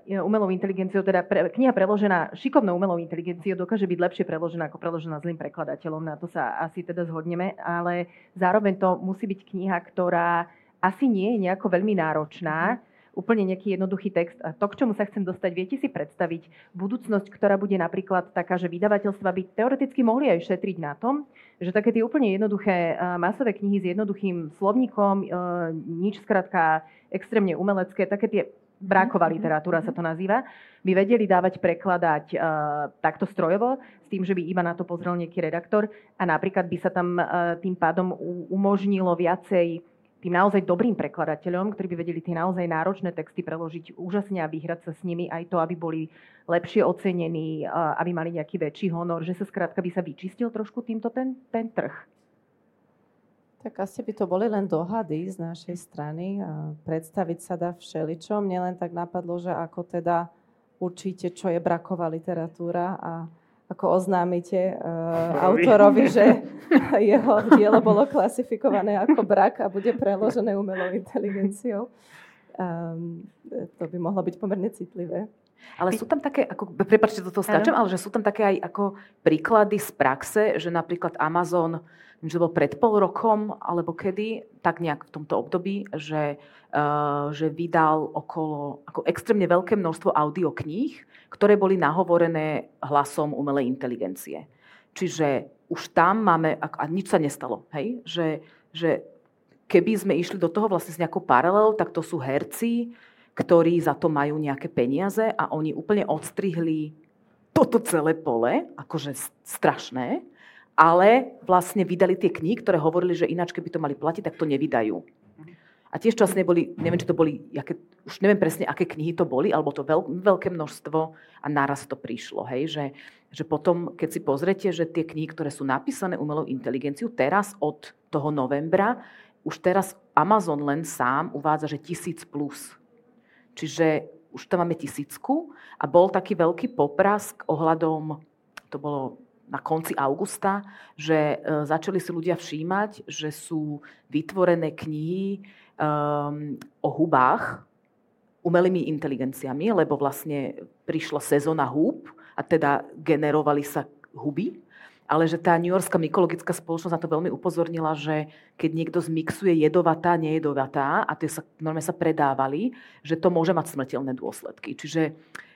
e, umelou inteligenciou, teda pre, kniha preložená šikovnou umelou inteligenciou dokáže byť lepšie preložená ako preložená zlým prekladateľom. Na to sa asi teda zhodneme, ale zároveň to musí byť kniha, ktorá asi nie je nejako veľmi náročná, úplne nejaký jednoduchý text. A to, k čomu sa chcem dostať, viete si predstaviť budúcnosť, ktorá bude napríklad taká, že vydavateľstva by teoreticky mohli aj šetriť na tom, že také tie úplne jednoduché masové knihy s jednoduchým slovníkom, e, nič skratka extrémne umelecké, také tie bráková mhm. literatúra sa to nazýva, by vedeli dávať, prekladať uh, takto strojovo, s tým, že by iba na to pozrel nejaký redaktor a napríklad by sa tam uh, tým pádom umožnilo viacej tým naozaj dobrým prekladateľom, ktorí by vedeli tie naozaj náročné texty preložiť úžasne a vyhrať sa s nimi aj to, aby boli lepšie ocenení, aby mali nejaký väčší honor, že sa skrátka by sa vyčistil trošku týmto ten, ten trh. Tak asi by to boli len dohady z našej strany. A predstaviť sa dá všeličom. Mne len tak napadlo, že ako teda určíte, čo je braková literatúra a ako oznámite uh, autorovi, že jeho dielo bolo klasifikované ako brak a bude preložené umelou inteligenciou. Um, to by mohlo byť pomerne citlivé. Ale sú tam také, ako, prepačte, do toho skáčem, ale že sú tam také aj ako príklady z praxe, že napríklad Amazon, že to bolo pred pol rokom, alebo kedy, tak nejak v tomto období, že, uh, že vydal okolo ako extrémne veľké množstvo audiokníh, ktoré boli nahovorené hlasom umelej inteligencie. Čiže už tam máme, a nič sa nestalo, hej? Že, že keby sme išli do toho vlastne s nejakou paralel, tak to sú herci, ktorí za to majú nejaké peniaze a oni úplne odstrihli toto celé pole, akože strašné, ale vlastne vydali tie knihy, ktoré hovorili, že ináč keby to mali platiť, tak to nevydajú. A tiež časne boli, neviem, či to boli, jaké, už neviem presne, aké knihy to boli, alebo to veľ, veľké množstvo a naraz to prišlo. Hej? Že, že potom, keď si pozrete, že tie knihy, ktoré sú napísané umelou inteligenciou, teraz od toho novembra, už teraz Amazon len sám uvádza, že tisíc plus Čiže už tam máme tisícku a bol taký veľký poprask ohľadom, to bolo na konci augusta, že e, začali si ľudia všímať, že sú vytvorené knihy um, o hubách umelými inteligenciami, lebo vlastne prišla sezóna húb a teda generovali sa huby ale že tá New Yorkská mykologická spoločnosť na to veľmi upozornila, že keď niekto zmixuje jedovatá, nejedovatá a tie sa, normálne sa predávali, že to môže mať smrteľné dôsledky. Čiže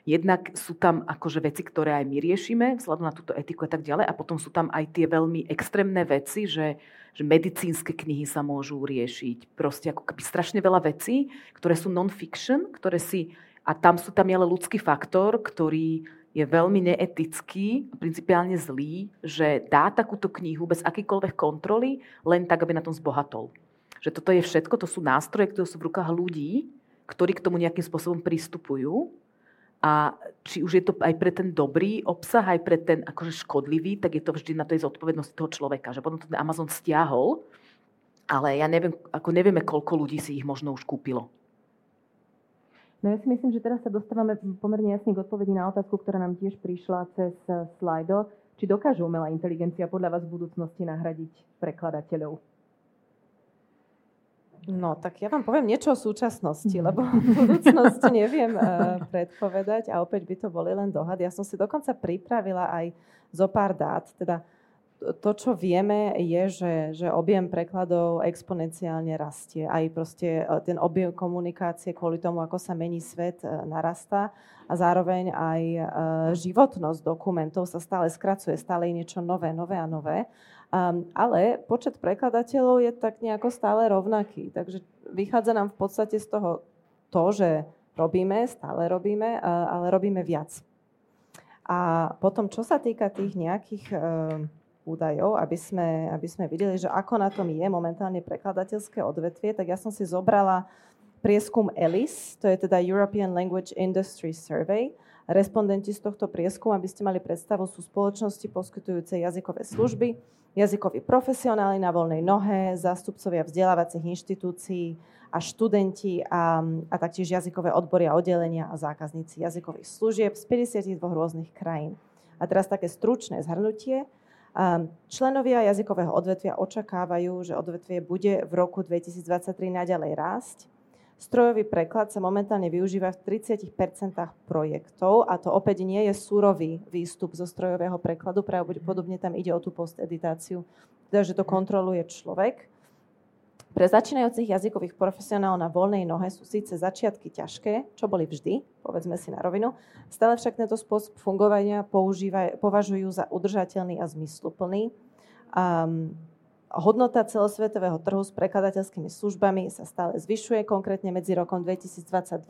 jednak sú tam akože veci, ktoré aj my riešime vzhľadom na túto etiku a tak ďalej a potom sú tam aj tie veľmi extrémne veci, že, že medicínske knihy sa môžu riešiť. Proste ako keby strašne veľa vecí, ktoré sú non-fiction, ktoré si a tam sú tam ale ľudský faktor, ktorý je veľmi neetický, principiálne zlý, že dá takúto knihu bez akýkoľvek kontroly, len tak, aby na tom zbohatol. Že toto je všetko, to sú nástroje, ktoré sú v rukách ľudí, ktorí k tomu nejakým spôsobom pristupujú. A či už je to aj pre ten dobrý obsah, aj pre ten akože škodlivý, tak je to vždy na tej zodpovednosti toho človeka. Že potom ten Amazon stiahol, ale ja neviem, ako nevieme, koľko ľudí si ich možno už kúpilo. No ja si myslím, že teraz sa dostávame pomerne jasne k odpovedi na otázku, ktorá nám tiež prišla cez eh, slajdo. Či dokáže umelá inteligencia podľa vás v budúcnosti nahradiť prekladateľov? No, tak ja vám poviem niečo o súčasnosti, lebo budúcnosť neviem uh, predpovedať a opäť by to boli len dohady. Ja som si dokonca pripravila aj zo pár dát, teda to, čo vieme, je, že, že objem prekladov exponenciálne rastie. Aj proste e, ten objem komunikácie kvôli tomu, ako sa mení svet, e, narastá. A zároveň aj e, životnosť dokumentov sa stále skracuje, stále je niečo nové, nové a nové. Um, ale počet prekladateľov je tak nejako stále rovnaký. Takže vychádza nám v podstate z toho to, že robíme, stále robíme, ale robíme viac. A potom, čo sa týka tých nejakých uh, údajov, aby sme, aby sme videli, že ako na tom je momentálne prekladateľské odvetvie, tak ja som si zobrala prieskum ELIS, to je teda European Language Industry Survey. Respondenti z tohto prieskumu, aby ste mali predstavu, sú spoločnosti poskytujúce jazykové služby, jazykoví profesionáli na voľnej nohe, zástupcovia vzdelávacích inštitúcií a študenti a, a taktiež jazykové odbory a oddelenia a zákazníci jazykových služieb z 52 rôznych krajín. A teraz také stručné zhrnutie. Členovia jazykového odvetvia očakávajú, že odvetvie bude v roku 2023 naďalej rásť. Strojový preklad sa momentálne využíva v 30% projektov a to opäť nie je súrový výstup zo strojového prekladu, pravdepodobne tam ide o tú posteditáciu, teda že to kontroluje človek. Pre začínajúcich jazykových profesionálov na voľnej nohe sú síce začiatky ťažké, čo boli vždy, povedzme si na rovinu, stále však tento spôsob fungovania považujú za udržateľný a zmysluplný. Um, hodnota celosvetového trhu s prekladateľskými službami sa stále zvyšuje, konkrétne medzi rokom 2022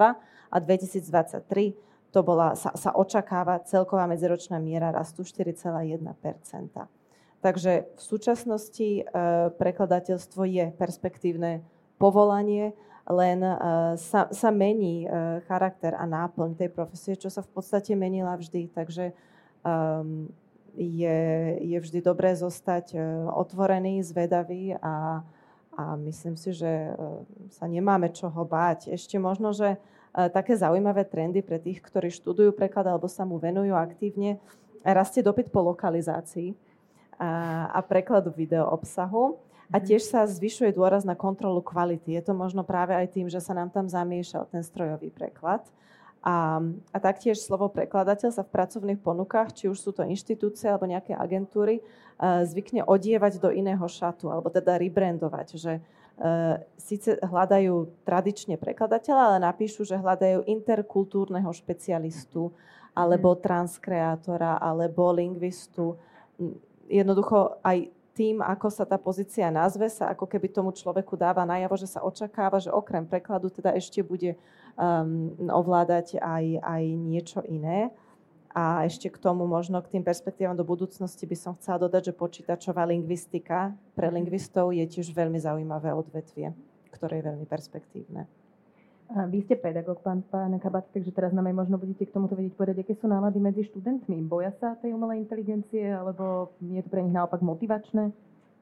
a 2023 to bola, sa, sa očakáva celková medziročná miera rastu 4,1 Takže v súčasnosti e, prekladateľstvo je perspektívne povolanie, len e, sa, sa mení e, charakter a náplň tej profesie, čo sa v podstate menila vždy. Takže um, je, je vždy dobré zostať otvorený, zvedavý a, a myslím si, že sa nemáme čoho báť. Ešte možno, že také zaujímavé trendy pre tých, ktorí študujú preklad alebo sa mu venujú aktívne. Rastie dopyt po lokalizácii a, a prekladu video obsahu. A mhm. tiež sa zvyšuje dôraz na kontrolu kvality. Je to možno práve aj tým, že sa nám tam zamiešal ten strojový preklad. A, a taktiež slovo prekladateľ sa v pracovných ponukách, či už sú to inštitúcie alebo nejaké agentúry, uh, zvykne odievať do iného šatu, alebo teda rebrandovať, že uh, síce hľadajú tradične prekladateľa, ale napíšu, že hľadajú interkultúrneho špecialistu, alebo mhm. transkreátora, alebo lingvistu. Jednoducho aj tým, ako sa tá pozícia nazve, sa ako keby tomu človeku dáva najavo, že sa očakáva, že okrem prekladu teda ešte bude um, ovládať aj, aj niečo iné. A ešte k tomu možno k tým perspektívam do budúcnosti by som chcela dodať, že počítačová lingvistika pre lingvistov je tiež veľmi zaujímavé odvetvie, ktoré je veľmi perspektívne. A vy ste pedagóg, pán, pán Kabat, takže teraz nám aj možno budete k tomuto vedieť povedať, aké sú nálady medzi študentmi. Boja sa tej umelej inteligencie, alebo je to pre nich naopak motivačné?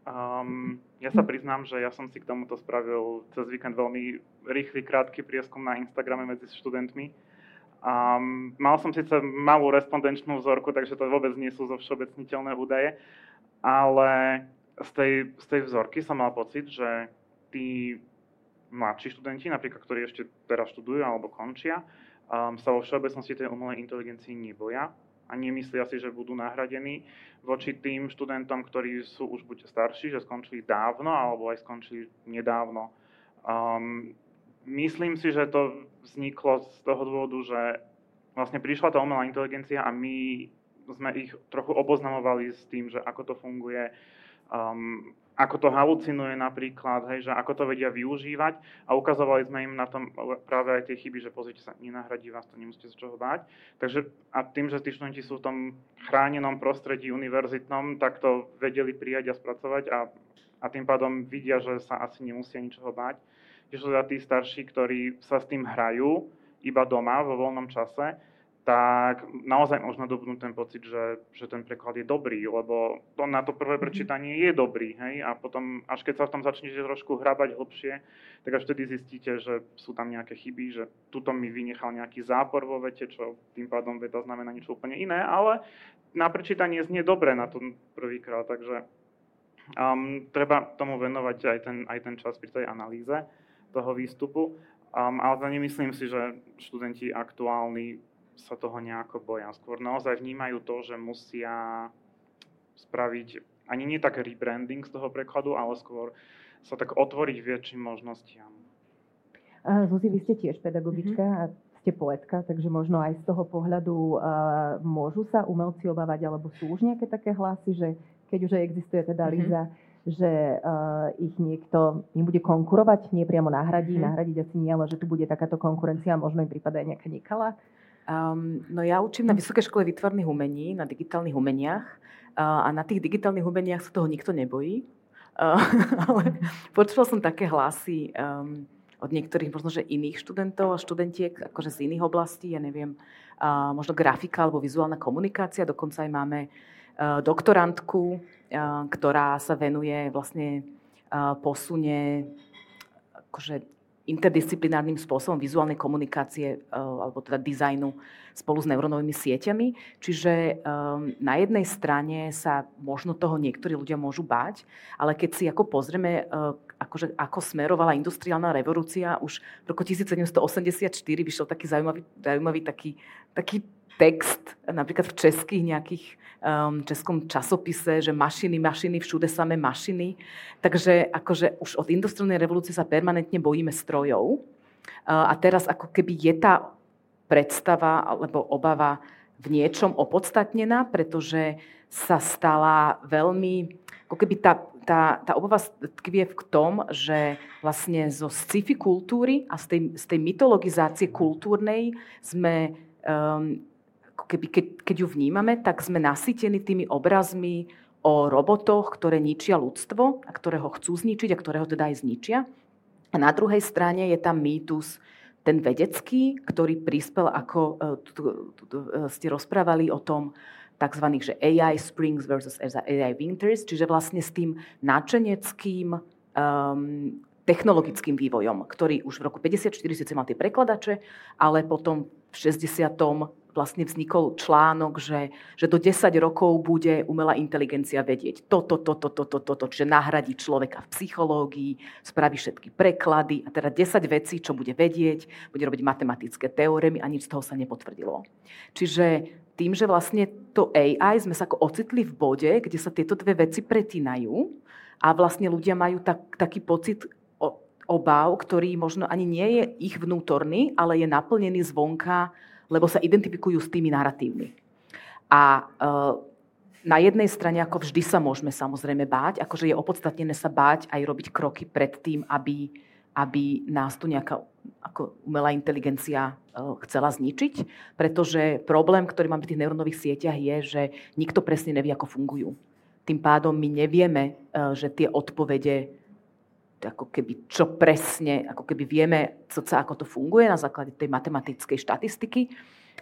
Um, ja sa priznám, že ja som si k tomuto spravil cez víkend veľmi rýchly, krátky prieskum na Instagrame medzi študentmi. Um, mal som síce malú respondenčnú vzorku, takže to vôbec nie sú zo všeobecniteľné údaje, ale z tej, z tej vzorky som mal pocit, že tí mladší študenti, napríklad, ktorí ešte teraz študujú alebo končia, um, sa vo všeobecnosti tej umelej inteligencii neboja a nemyslia si, že budú nahradení voči tým študentom, ktorí sú už buď starší, že skončili dávno, alebo aj skončili nedávno. Um, myslím si, že to vzniklo z toho dôvodu, že vlastne prišla tá umelá inteligencia a my sme ich trochu oboznamovali s tým, že ako to funguje, um, ako to halucinuje napríklad, hej, že ako to vedia využívať a ukazovali sme im na tom práve aj tie chyby, že pozrite sa, nenahradí vás to, nemusíte sa čoho báť. Takže a tým, že tí študenti sú v tom chránenom prostredí univerzitnom, tak to vedeli prijať a spracovať a, a tým pádom vidia, že sa asi nemusia ničoho báť. Tiež sú teda tí starší, ktorí sa s tým hrajú iba doma vo voľnom čase, tak naozaj možno dobnúť ten pocit, že, že ten preklad je dobrý, lebo to na to prvé mhm. prečítanie je dobrý, hej, a potom, až keď sa v tom začnete trošku hrabať hlbšie, tak až vtedy zistíte, že sú tam nejaké chyby, že tuto mi vynechal nejaký zápor vo vete, čo tým pádom veta znamená niečo úplne iné, ale na prečítanie znie dobre na tom prvýkrát, takže um, treba tomu venovať aj ten, aj ten čas pri tej analýze toho výstupu. Um, ale nemyslím si, že študenti aktuálni sa toho nejako boja. Skôr naozaj vnímajú to, že musia spraviť ani nie tak rebranding z toho prekladu, ale skôr sa tak otvoriť väčším možnostiam. Zuzi, vy ste tiež pedagogička mm-hmm. a ste poetka, takže možno aj z toho pohľadu uh, môžu sa umelci obávať, alebo sú už nejaké také hlasy, že keď už existuje teda mm-hmm. Líza, že uh, ich niekto im bude konkurovať, nie priamo nahradí, mm-hmm. nahradiť asi nie, ale že tu bude takáto konkurencia, možno im prípada aj nejaká nekala. Um, no ja učím na Vysokej škole výtvarných umení, na digitálnych umeniach uh, a na tých digitálnych umeniach sa toho nikto nebojí. Uh, ale počula som také hlasy um, od niektorých možno, že iných študentov a študentiek, akože z iných oblastí, ja neviem, uh, možno grafika alebo vizuálna komunikácia, dokonca aj máme uh, doktorantku, uh, ktorá sa venuje vlastne uh, posune akože interdisciplinárnym spôsobom vizuálnej komunikácie eh, alebo teda dizajnu spolu s neurónovými sieťami. Čiže um, na jednej strane sa možno toho niektorí ľudia môžu báť, ale keď si ako pozrieme, uh, akože, ako smerovala industriálna revolúcia, už v roku 1784 vyšiel taký zaujímavý, zaujímavý taký, taký text, napríklad v českých nejakých um, českom časopise, že mašiny, mašiny, všude samé mašiny. Takže akože už od industriálnej revolúcie sa permanentne bojíme strojov. Uh, a teraz ako keby je tá predstava alebo obava v niečom opodstatnená, pretože sa stala veľmi, ako keby tá, tá, tá obava tkvie v tom, že vlastne zo sci-fi kultúry a z tej, z tej mytologizácie kultúrnej sme um, keby, keď, keď ju vnímame, tak sme nasytení tými obrazmi o robotoch, ktoré ničia ľudstvo a ktoré ho chcú zničiť a ktoré ho teda aj zničia. A na druhej strane je tam mýtus ten vedecký, ktorý prispel, ako e, e, ste rozprávali o tom, tzv. Že AI Springs versus AI Winters, čiže vlastne s tým náčeneckým um, technologickým vývojom, ktorý už v roku 54 síce mal tie prekladače, ale potom v 60 vlastne vznikol článok, že, že do 10 rokov bude umelá inteligencia vedieť toto, toto, toto, toto, čiže nahradí človeka v psychológii, spraví všetky preklady a teda 10 vecí, čo bude vedieť, bude robiť matematické teórémy a nič z toho sa nepotvrdilo. Čiže tým, že vlastne to AI sme sa ako ocitli v bode, kde sa tieto dve veci pretínajú a vlastne ľudia majú tak, taký pocit obav, ktorý možno ani nie je ich vnútorný, ale je naplnený zvonka lebo sa identifikujú s tými narratívmi. A eh, na jednej strane, ako vždy sa môžeme samozrejme báť, akože je opodstatnené sa báť aj robiť kroky pred tým, aby, aby nás tu nejaká ako umelá inteligencia eh, chcela zničiť, pretože problém, ktorý máme v tých neurónových sieťach je, že nikto presne nevie, ako fungujú. Tým pádom my nevieme, eh, že tie odpovede ako keby čo presne, ako keby vieme, sa, ako to funguje na základe tej matematickej štatistiky,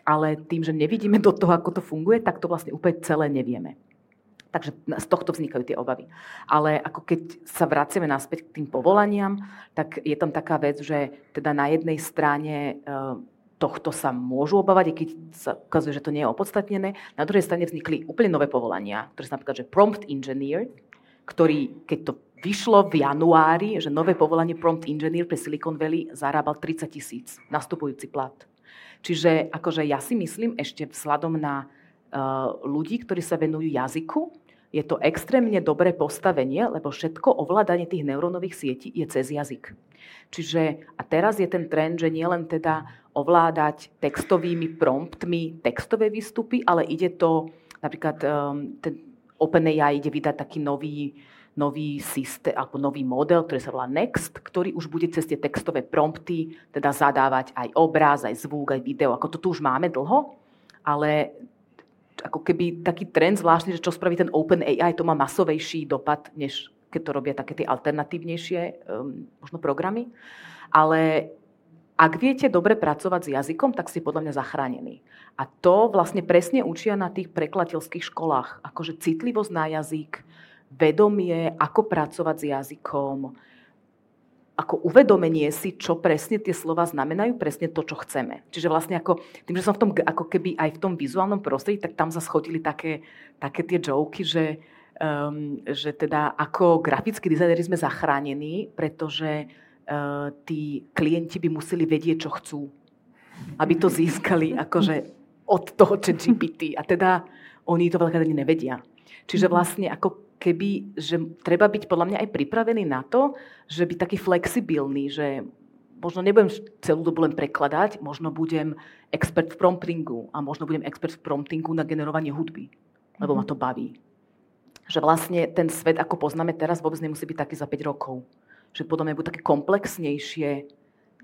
ale tým, že nevidíme do toho, ako to funguje, tak to vlastne úplne celé nevieme. Takže z tohto vznikajú tie obavy. Ale ako keď sa vraciame naspäť k tým povolaniam, tak je tam taká vec, že teda na jednej strane e, tohto sa môžu obávať, keď sa ukazuje, že to nie je opodstatnené. Na druhej strane vznikli úplne nové povolania, ktoré sú napríklad, že prompt engineer, ktorý, keď to vyšlo v januári, že nové povolanie prompt engineer pre Silicon Valley zarábal 30 tisíc, nastupujúci plat. Čiže akože ja si myslím ešte vzhľadom na uh, ľudí, ktorí sa venujú jazyku, je to extrémne dobré postavenie, lebo všetko ovládanie tých neurónových sietí je cez jazyk. Čiže a teraz je ten trend, že nielen teda ovládať textovými promptmi textové výstupy, ale ide to napríklad um, ten OpenAI ide vydať taký nový nový systém, alebo nový model, ktorý sa volá Next, ktorý už bude cez tie textové prompty teda zadávať aj obraz, aj zvuk, aj video. Ako to tu už máme dlho, ale ako keby taký trend zvláštny, že čo spraví ten Open AI, to má masovejší dopad, než keď to robia také tie alternatívnejšie um, možno programy. Ale ak viete dobre pracovať s jazykom, tak ste podľa mňa zachránení. A to vlastne presne učia na tých prekladateľských školách. Akože citlivosť na jazyk, vedomie, ako pracovať s jazykom, ako uvedomenie si, čo presne tie slova znamenajú, presne to, čo chceme. Čiže vlastne ako, tým, že som v tom, ako keby aj v tom vizuálnom prostredí, tak tam sa schodili také, také tie joky, že, um, že teda ako grafickí dizajneri sme zachránení, pretože uh, tí klienti by museli vedieť, čo chcú. Aby to získali akože od toho GPT. A teda oni to veľká nevedia. Čiže mhm. vlastne ako keby, že treba byť podľa mňa aj pripravený na to, že byť taký flexibilný, že možno nebudem celú dobu len prekladať, možno budem expert v promptingu a možno budem expert v promptingu na generovanie hudby, lebo ma mhm. to baví. Že vlastne ten svet, ako poznáme teraz, vôbec nemusí byť taký za 5 rokov. Že podľa mňa budú také komplexnejšie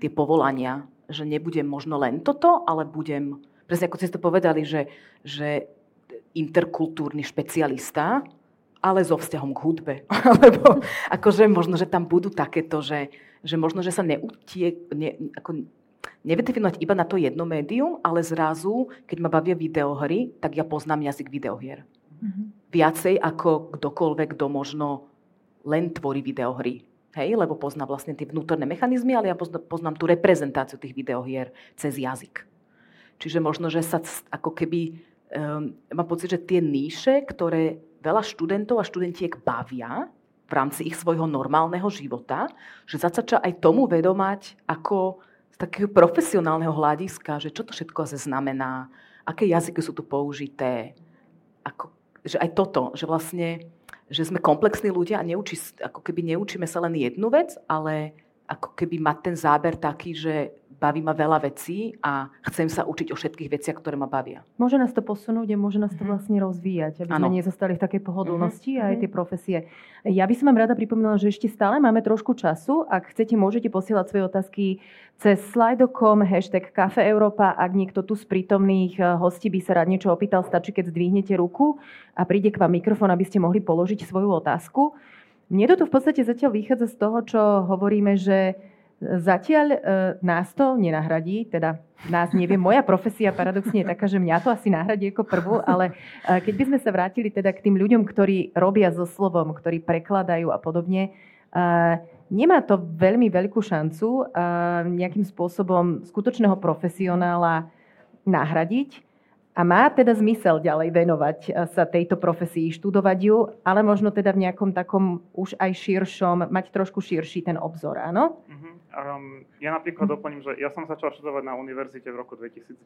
tie povolania, že nebudem možno len toto, ale budem, presne ako ste to povedali, že, že interkultúrny špecialista, ale so vzťahom k hudbe. Lebo akože možno, že tam budú takéto, že, že možno, že sa neutie, ne, ako, nevydefinovať iba na to jedno médium, ale zrazu, keď ma bavia videohry, tak ja poznám jazyk videohier. Mm-hmm. Viacej ako kdokoľvek, kto možno len tvorí videohry. Hej, lebo pozná vlastne tie vnútorné mechanizmy, ale ja poznám tú reprezentáciu tých videohier cez jazyk. Čiže možno, že sa ako keby, um, mám pocit, že tie níše, ktoré veľa študentov a študentiek bavia v rámci ich svojho normálneho života, že začača aj tomu vedomať ako z takého profesionálneho hľadiska, že čo to všetko zase znamená, aké jazyky sú tu použité, ako, že aj toto, že vlastne že sme komplexní ľudia a neučí, ako keby neučíme sa len jednu vec, ale ako keby mať ten záber taký, že baví ma veľa vecí a chcem sa učiť o všetkých veciach, ktoré ma bavia. Môže nás to posunúť a môže nás to mhm. vlastne rozvíjať, aby ano. sme nezostali v takej pohodlnosti uh-huh. a aj mhm. tie profesie. Ja by som vám rada pripomínala, že ešte stále máme trošku času. Ak chcete, môžete posielať svoje otázky cez slido.com, hashtag Kafe Európa. Ak niekto tu z prítomných eh, hostí by sa rád niečo opýtal, stačí, keď zdvihnete ruku a príde k vám mikrofón, aby ste mohli položiť svoju otázku. Mne to tu v podstate zatiaľ vychádza z toho, čo hovoríme, že Zatiaľ e, nás to nenahradí, teda nás neviem, moja profesia paradoxne je taká, že mňa to asi nahradí ako prvú, ale e, keď by sme sa vrátili teda k tým ľuďom, ktorí robia so slovom, ktorí prekladajú a podobne, e, nemá to veľmi veľkú šancu nejakým spôsobom skutočného profesionála nahradiť. A má teda zmysel ďalej venovať sa tejto profesii, študovať ju, ale možno teda v nejakom takom už aj širšom, mať trošku širší ten obzor, áno? Uh-huh. Um, ja napríklad doplním, že ja som začal študovať na univerzite v roku 2010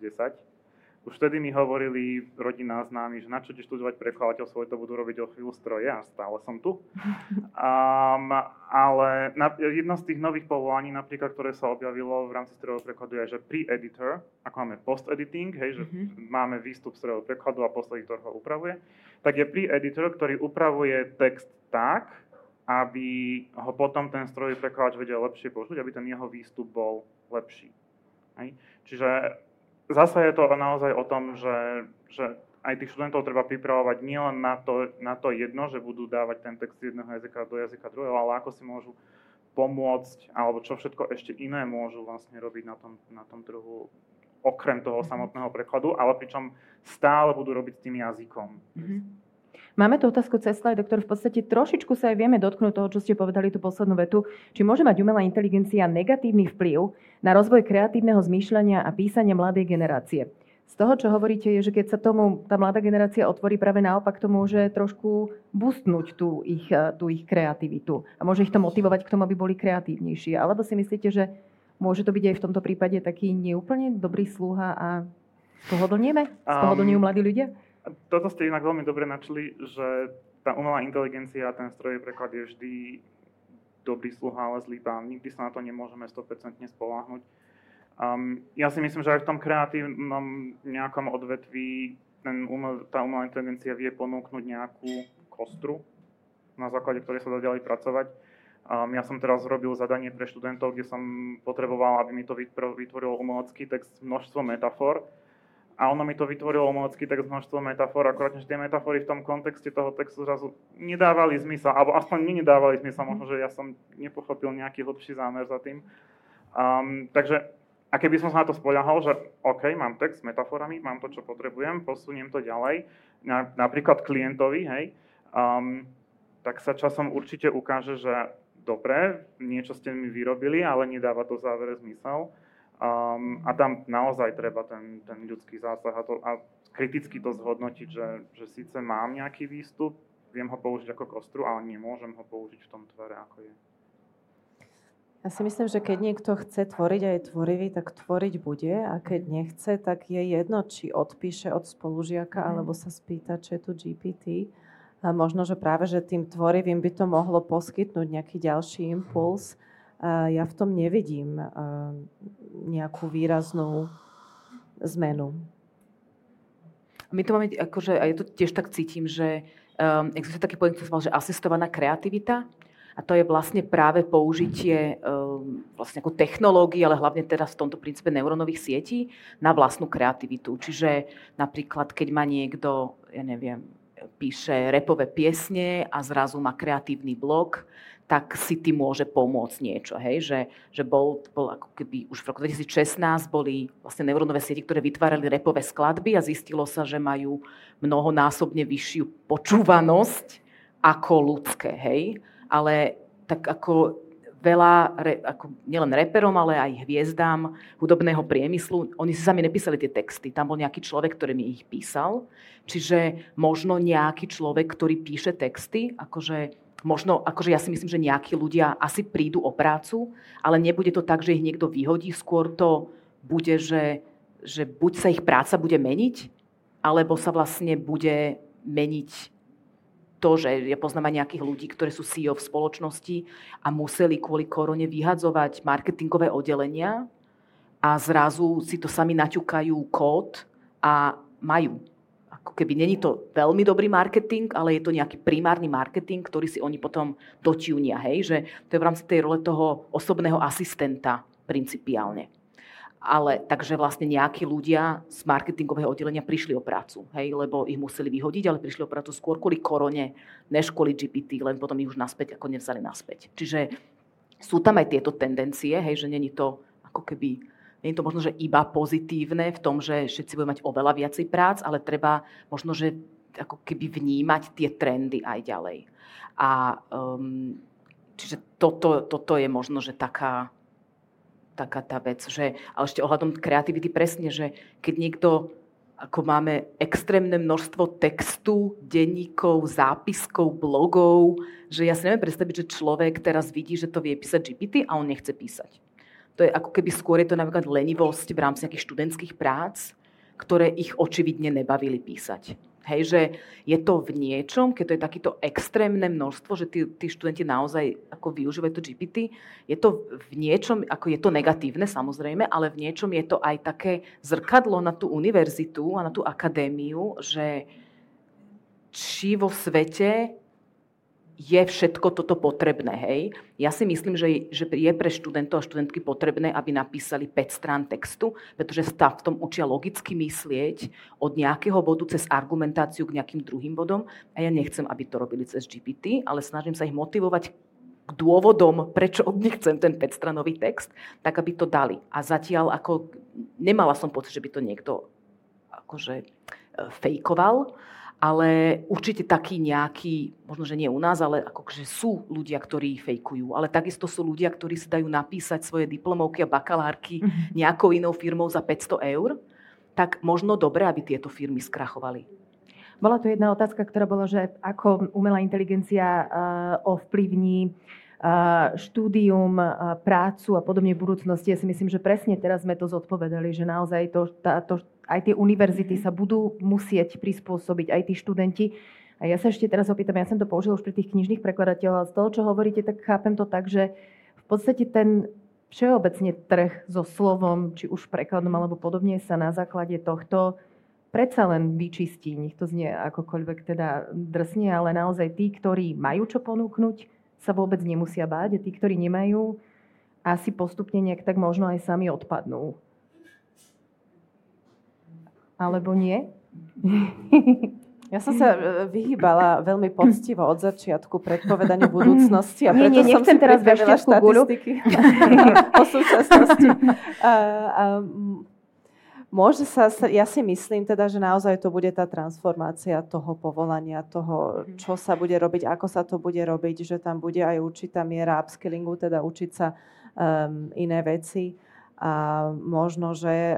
už vtedy mi hovorili rodina známi, že na čo ideš študovať prekladateľstvo, to budú robiť o chvíľu stroje a stále som tu. Um, ale na, jedno z tých nových povolaní, napríklad, ktoré sa objavilo v rámci strojového prekladu, je, že pre-editor, ako máme post-editing, hej, že mm-hmm. máme výstup strojového prekladu a post-editor ho upravuje, tak je pre-editor, ktorý upravuje text tak, aby ho potom ten strojový prekladač vedel lepšie použiť, aby ten jeho výstup bol lepší. Hej. Čiže zase je to naozaj o tom, že, že aj tých študentov treba pripravovať nielen na to, na to jedno, že budú dávať ten text z jedného jazyka do jazyka druhého, ale ako si môžu pomôcť, alebo čo všetko ešte iné môžu vlastne robiť na tom, na tom trhu, okrem toho samotného prekladu, ale pričom stále budú robiť s tým jazykom. Mm-hmm. Máme tu otázku cez slide, doktor, v podstate trošičku sa aj vieme dotknúť toho, čo ste povedali tú poslednú vetu. Či môže mať umelá inteligencia negatívny vplyv na rozvoj kreatívneho zmýšľania a písania mladej generácie? Z toho, čo hovoríte, je, že keď sa tomu tá mladá generácia otvorí, práve naopak to môže trošku boostnúť tú ich, tú ich kreativitu a môže ich to motivovať k tomu, aby boli kreatívnejší. Alebo si myslíte, že môže to byť aj v tomto prípade taký neúplne dobrý sluha a spohodlnieme? Spohodlňujú um, mladí ľudia? Toto ste inak veľmi dobre načli, že tá umelá inteligencia a ten strojový preklad je vždy dobrý sluha, ale zlý pán. Nikdy sa na to nemôžeme 100% spolahnuť. Um, ja si myslím, že aj v tom kreatívnom nejakom odvetví ten umel, tá umelá inteligencia vie ponúknuť nejakú kostru, na základe ktorej sa dá ďalej pracovať. Um, ja som teraz robil zadanie pre študentov, kde som potreboval, aby mi to vytvoril umelecký text množstvo metafor a ono mi to vytvorilo umelecký text množstvo metafor, akorát, že tie metafory v tom kontexte toho textu zrazu nedávali zmysel, alebo aspoň mi nedávali zmysel, možno, že ja som nepochopil nejaký hlbší zámer za tým. Um, takže, a keby som sa na to spoľahol, že OK, mám text s metaforami, mám to, čo potrebujem, posuniem to ďalej, na, napríklad klientovi, hej, um, tak sa časom určite ukáže, že dobre, niečo ste mi vyrobili, ale nedáva to v závere zmysel Um, a tam naozaj treba ten, ten ľudský zásah a, to, a kriticky to zhodnotiť, že, že síce mám nejaký výstup, viem ho použiť ako kostru, ale nemôžem ho použiť v tom tvere, ako je. Ja si myslím, že keď niekto chce tvoriť a je tvorivý, tak tvoriť bude a keď nechce, tak je jedno, či odpíše od spolužiaka mm. alebo sa spýta, čo je tu GPT. A možno, že práve že tým tvorivým by to mohlo poskytnúť nejaký ďalší impuls ja v tom nevidím nejakú výraznú zmenu. My to máme, akože, a ja to tiež tak cítim, že um, existuje taký pojem, ktorý že asistovaná kreativita. A to je vlastne práve použitie um, vlastne ako technológií, ale hlavne teda v tomto princípe neurónových sietí na vlastnú kreativitu. Čiže napríklad, keď má niekto, ja neviem, píše repové piesne a zrazu má kreatívny blog, tak si tým môže pomôcť niečo. Hej? Že, že bol, bol ako keby už v roku 2016 boli vlastne neurónové siete, ktoré vytvárali repové skladby a zistilo sa, že majú mnohonásobne vyššiu počúvanosť ako ľudské. Hej? Ale tak ako veľa, ako nielen reperom, ale aj hviezdám hudobného priemyslu, oni si sami nepísali tie texty. Tam bol nejaký človek, ktorý mi ich písal. Čiže možno nejaký človek, ktorý píše texty, akože možno, akože ja si myslím, že nejakí ľudia asi prídu o prácu, ale nebude to tak, že ich niekto vyhodí, skôr to bude, že, že buď sa ich práca bude meniť, alebo sa vlastne bude meniť to, že ja poznám aj nejakých ľudí, ktorí sú CEO v spoločnosti a museli kvôli korone vyhadzovať marketingové oddelenia a zrazu si to sami naťukajú kód a majú ako keby není to veľmi dobrý marketing, ale je to nejaký primárny marketing, ktorý si oni potom dotiunia, hej, že to je v rámci tej role toho osobného asistenta principiálne. Ale takže vlastne nejakí ľudia z marketingového oddelenia prišli o prácu, hej, lebo ich museli vyhodiť, ale prišli o prácu skôr kvôli korone, než kvôli GPT, len potom ich už naspäť ako nevzali naspäť. Čiže sú tam aj tieto tendencie, hej, že není to ako keby nie je to možno, že iba pozitívne v tom, že všetci budú mať oveľa viacej prác, ale treba možno, že ako keby vnímať tie trendy aj ďalej. A um, čiže toto, toto je možno, že taká, taká tá vec. Že, ale ešte ohľadom kreativity presne, že keď niekto ako máme extrémne množstvo textu, denníkov, zápiskov, blogov, že ja si neviem predstaviť, že človek teraz vidí, že to vie písať GPT a on nechce písať. To je ako keby skôr je to napríklad lenivosť v rámci nejakých študentských prác, ktoré ich očividne nebavili písať. Hej, že je to v niečom, keď to je takýto extrémne množstvo, že tí, tí študenti naozaj ako využívajú to GPT, je to v niečom, ako je to negatívne samozrejme, ale v niečom je to aj také zrkadlo na tú univerzitu a na tú akadémiu, že či vo svete je všetko toto potrebné. Hej? Ja si myslím, že, že je pre študentov a študentky potrebné, aby napísali 5 strán textu, pretože sa v tom učia logicky myslieť od nejakého bodu cez argumentáciu k nejakým druhým bodom. A ja nechcem, aby to robili cez GPT, ale snažím sa ich motivovať k dôvodom, prečo od nich chcem ten 5-stranový text, tak aby to dali. A zatiaľ ako nemala som pocit, že by to niekto akože e, fejkoval, ale určite taký nejaký, možno, že nie u nás, ale akože sú ľudia, ktorí fejkujú. Ale takisto sú ľudia, ktorí si dajú napísať svoje diplomovky a bakalárky mm-hmm. nejakou inou firmou za 500 eur. Tak možno dobre, aby tieto firmy skrachovali. Bola tu jedna otázka, ktorá bola, že ako umelá inteligencia uh, ovplyvní štúdium, prácu a podobne v budúcnosti. Ja si myslím, že presne teraz sme to zodpovedali, že naozaj to, tá, to, aj tie univerzity sa budú musieť prispôsobiť, aj tí študenti. A ja sa ešte teraz opýtam, ja som to použil už pri tých knižných prekladateľov, a z toho, čo hovoríte, tak chápem to tak, že v podstate ten všeobecne trh so slovom, či už prekladom alebo podobne, sa na základe tohto predsa len vyčistí. Nech to znie akokoľvek teda drsne, ale naozaj tí, ktorí majú čo ponúknuť, sa vôbec nemusia báť a tí, ktorí nemajú, asi postupne nejak tak možno aj sami odpadnú alebo nie? Ja som sa e, vyhýbala veľmi poctivo od začiatku predpovedaniu budúcnosti a preto nie, nie, som si teraz štatistiky o súčasnosti. A, a, môže sa, ja si myslím teda, že naozaj to bude tá transformácia toho povolania, toho, čo sa bude robiť, ako sa to bude robiť, že tam bude aj určitá miera upskillingu, teda učiť sa um, iné veci. A možno, že e,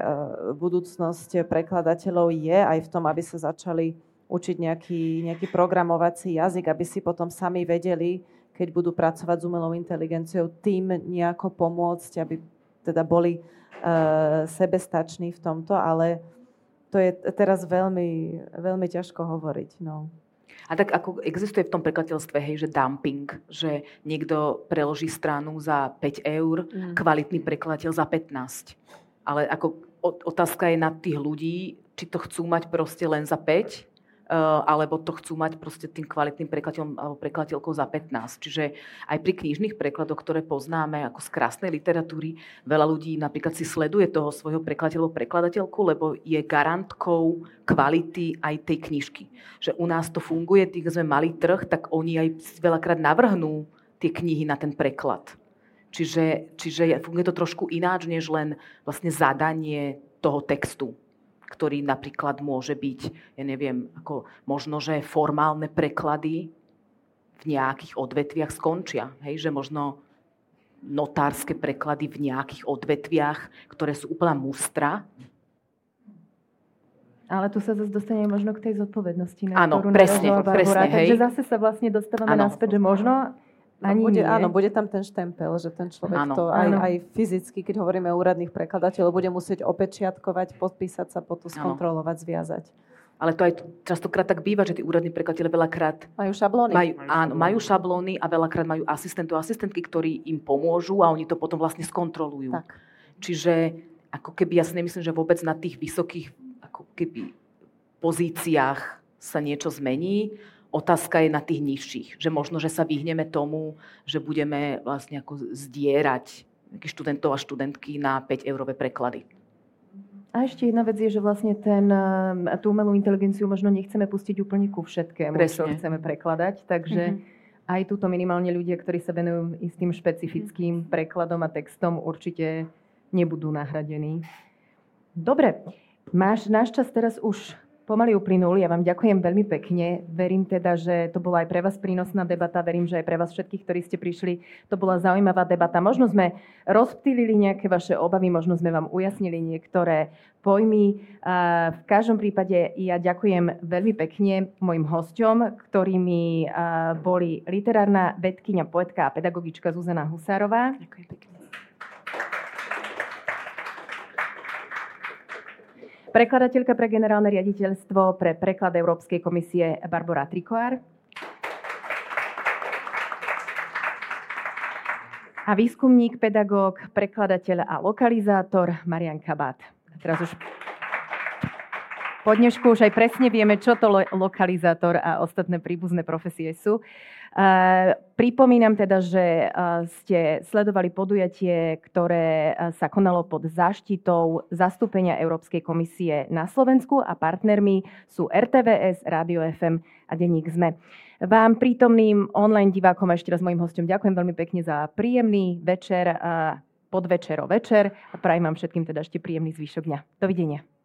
budúcnosť prekladateľov je aj v tom, aby sa začali učiť nejaký, nejaký programovací jazyk, aby si potom sami vedeli, keď budú pracovať s umelou inteligenciou, tým nejako pomôcť, aby teda boli uh, sebestační v tomto, ale to je teraz veľmi, veľmi ťažko hovoriť. No. A tak ako existuje v tom prekladateľstve, hej, že dumping, že niekto preloží stranu za 5 eur, mm. kvalitný prekladateľ za 15. Ale ako otázka je na tých ľudí, či to chcú mať proste len za 5, Eh, alebo to chcú mať proste tým kvalitným prekladateľom alebo prekladateľkou za 15. Čiže aj pri knižných prekladoch, ktoré poznáme ako z krásnej literatúry, veľa ľudí napríklad si sleduje toho svojho prekladateľov, prekladateľku, lebo je garantkou kvality aj tej knižky. Že u nás to funguje, tým sme mali trh, tak oni aj veľakrát navrhnú tie knihy na ten preklad. Čiže, čiže funguje to trošku ináč, než len vlastne zadanie toho textu ktorý napríklad môže byť, ja neviem, ako možno, že formálne preklady v nejakých odvetviach skončia. Hej, že možno notárske preklady v nejakých odvetviach, ktoré sú úplná mustra. Ale tu sa zase dostane možno k tej zodpovednosti. Na Áno, presne, presne. Hej. Takže zase sa vlastne dostávame ano. naspäť, že možno ani bude, nie. Áno, bude tam ten štempel, že ten človek áno, to aj, aj fyzicky, keď hovoríme o úradných prekladateľov, bude musieť opečiatkovať, podpísať sa, potom skontrolovať, áno. zviazať. Ale to aj častokrát tak býva, že tí úradní prekladateľe veľakrát... Majú šablóny. Majú, áno, majú šablóny a veľakrát majú asistentov a asistentky, ktorí im pomôžu a oni to potom vlastne skontrolujú. Tak. Čiže ako keby, ja si nemyslím, že vôbec na tých vysokých ako keby pozíciách sa niečo zmení Otázka je na tých nižších, že možno, že sa vyhneme tomu, že budeme vlastne ako zdierať študentov a študentky na 5 eurové preklady. A ešte jedna vec je, že vlastne ten, tú umelú inteligenciu možno nechceme pustiť úplne ku všetkému, Presne. čo chceme prekladať. Takže mm-hmm. aj túto minimálne ľudia, ktorí sa venujú istým špecifickým prekladom a textom, určite nebudú nahradení. Dobre, máš náš čas teraz už pomaly uplynul. Ja vám ďakujem veľmi pekne. Verím teda, že to bola aj pre vás prínosná debata. Verím, že aj pre vás všetkých, ktorí ste prišli, to bola zaujímavá debata. Možno sme rozptýlili nejaké vaše obavy, možno sme vám ujasnili niektoré pojmy. V každom prípade ja ďakujem veľmi pekne mojim hosťom, ktorými boli literárna vedkynia, poetka a pedagogička Zuzana Husárová. Ďakujem pekne. Prekladateľka pre generálne riaditeľstvo pre preklad Európskej komisie Barbara Trikoár. A výskumník, pedagóg, prekladateľ a lokalizátor Marian Kabát. Teraz už po dnešku už aj presne vieme, čo to lo- lokalizátor a ostatné príbuzné profesie sú. Pripomínam teda, že ste sledovali podujatie, ktoré sa konalo pod záštitou zastúpenia Európskej komisie na Slovensku a partnermi sú RTVS, Radio FM a Denník ZME. Vám prítomným online divákom a ešte raz mojim hostom ďakujem veľmi pekne za príjemný večer, podvečero večer a prajem vám všetkým teda ešte príjemný zvyšok dňa. Dovidenia.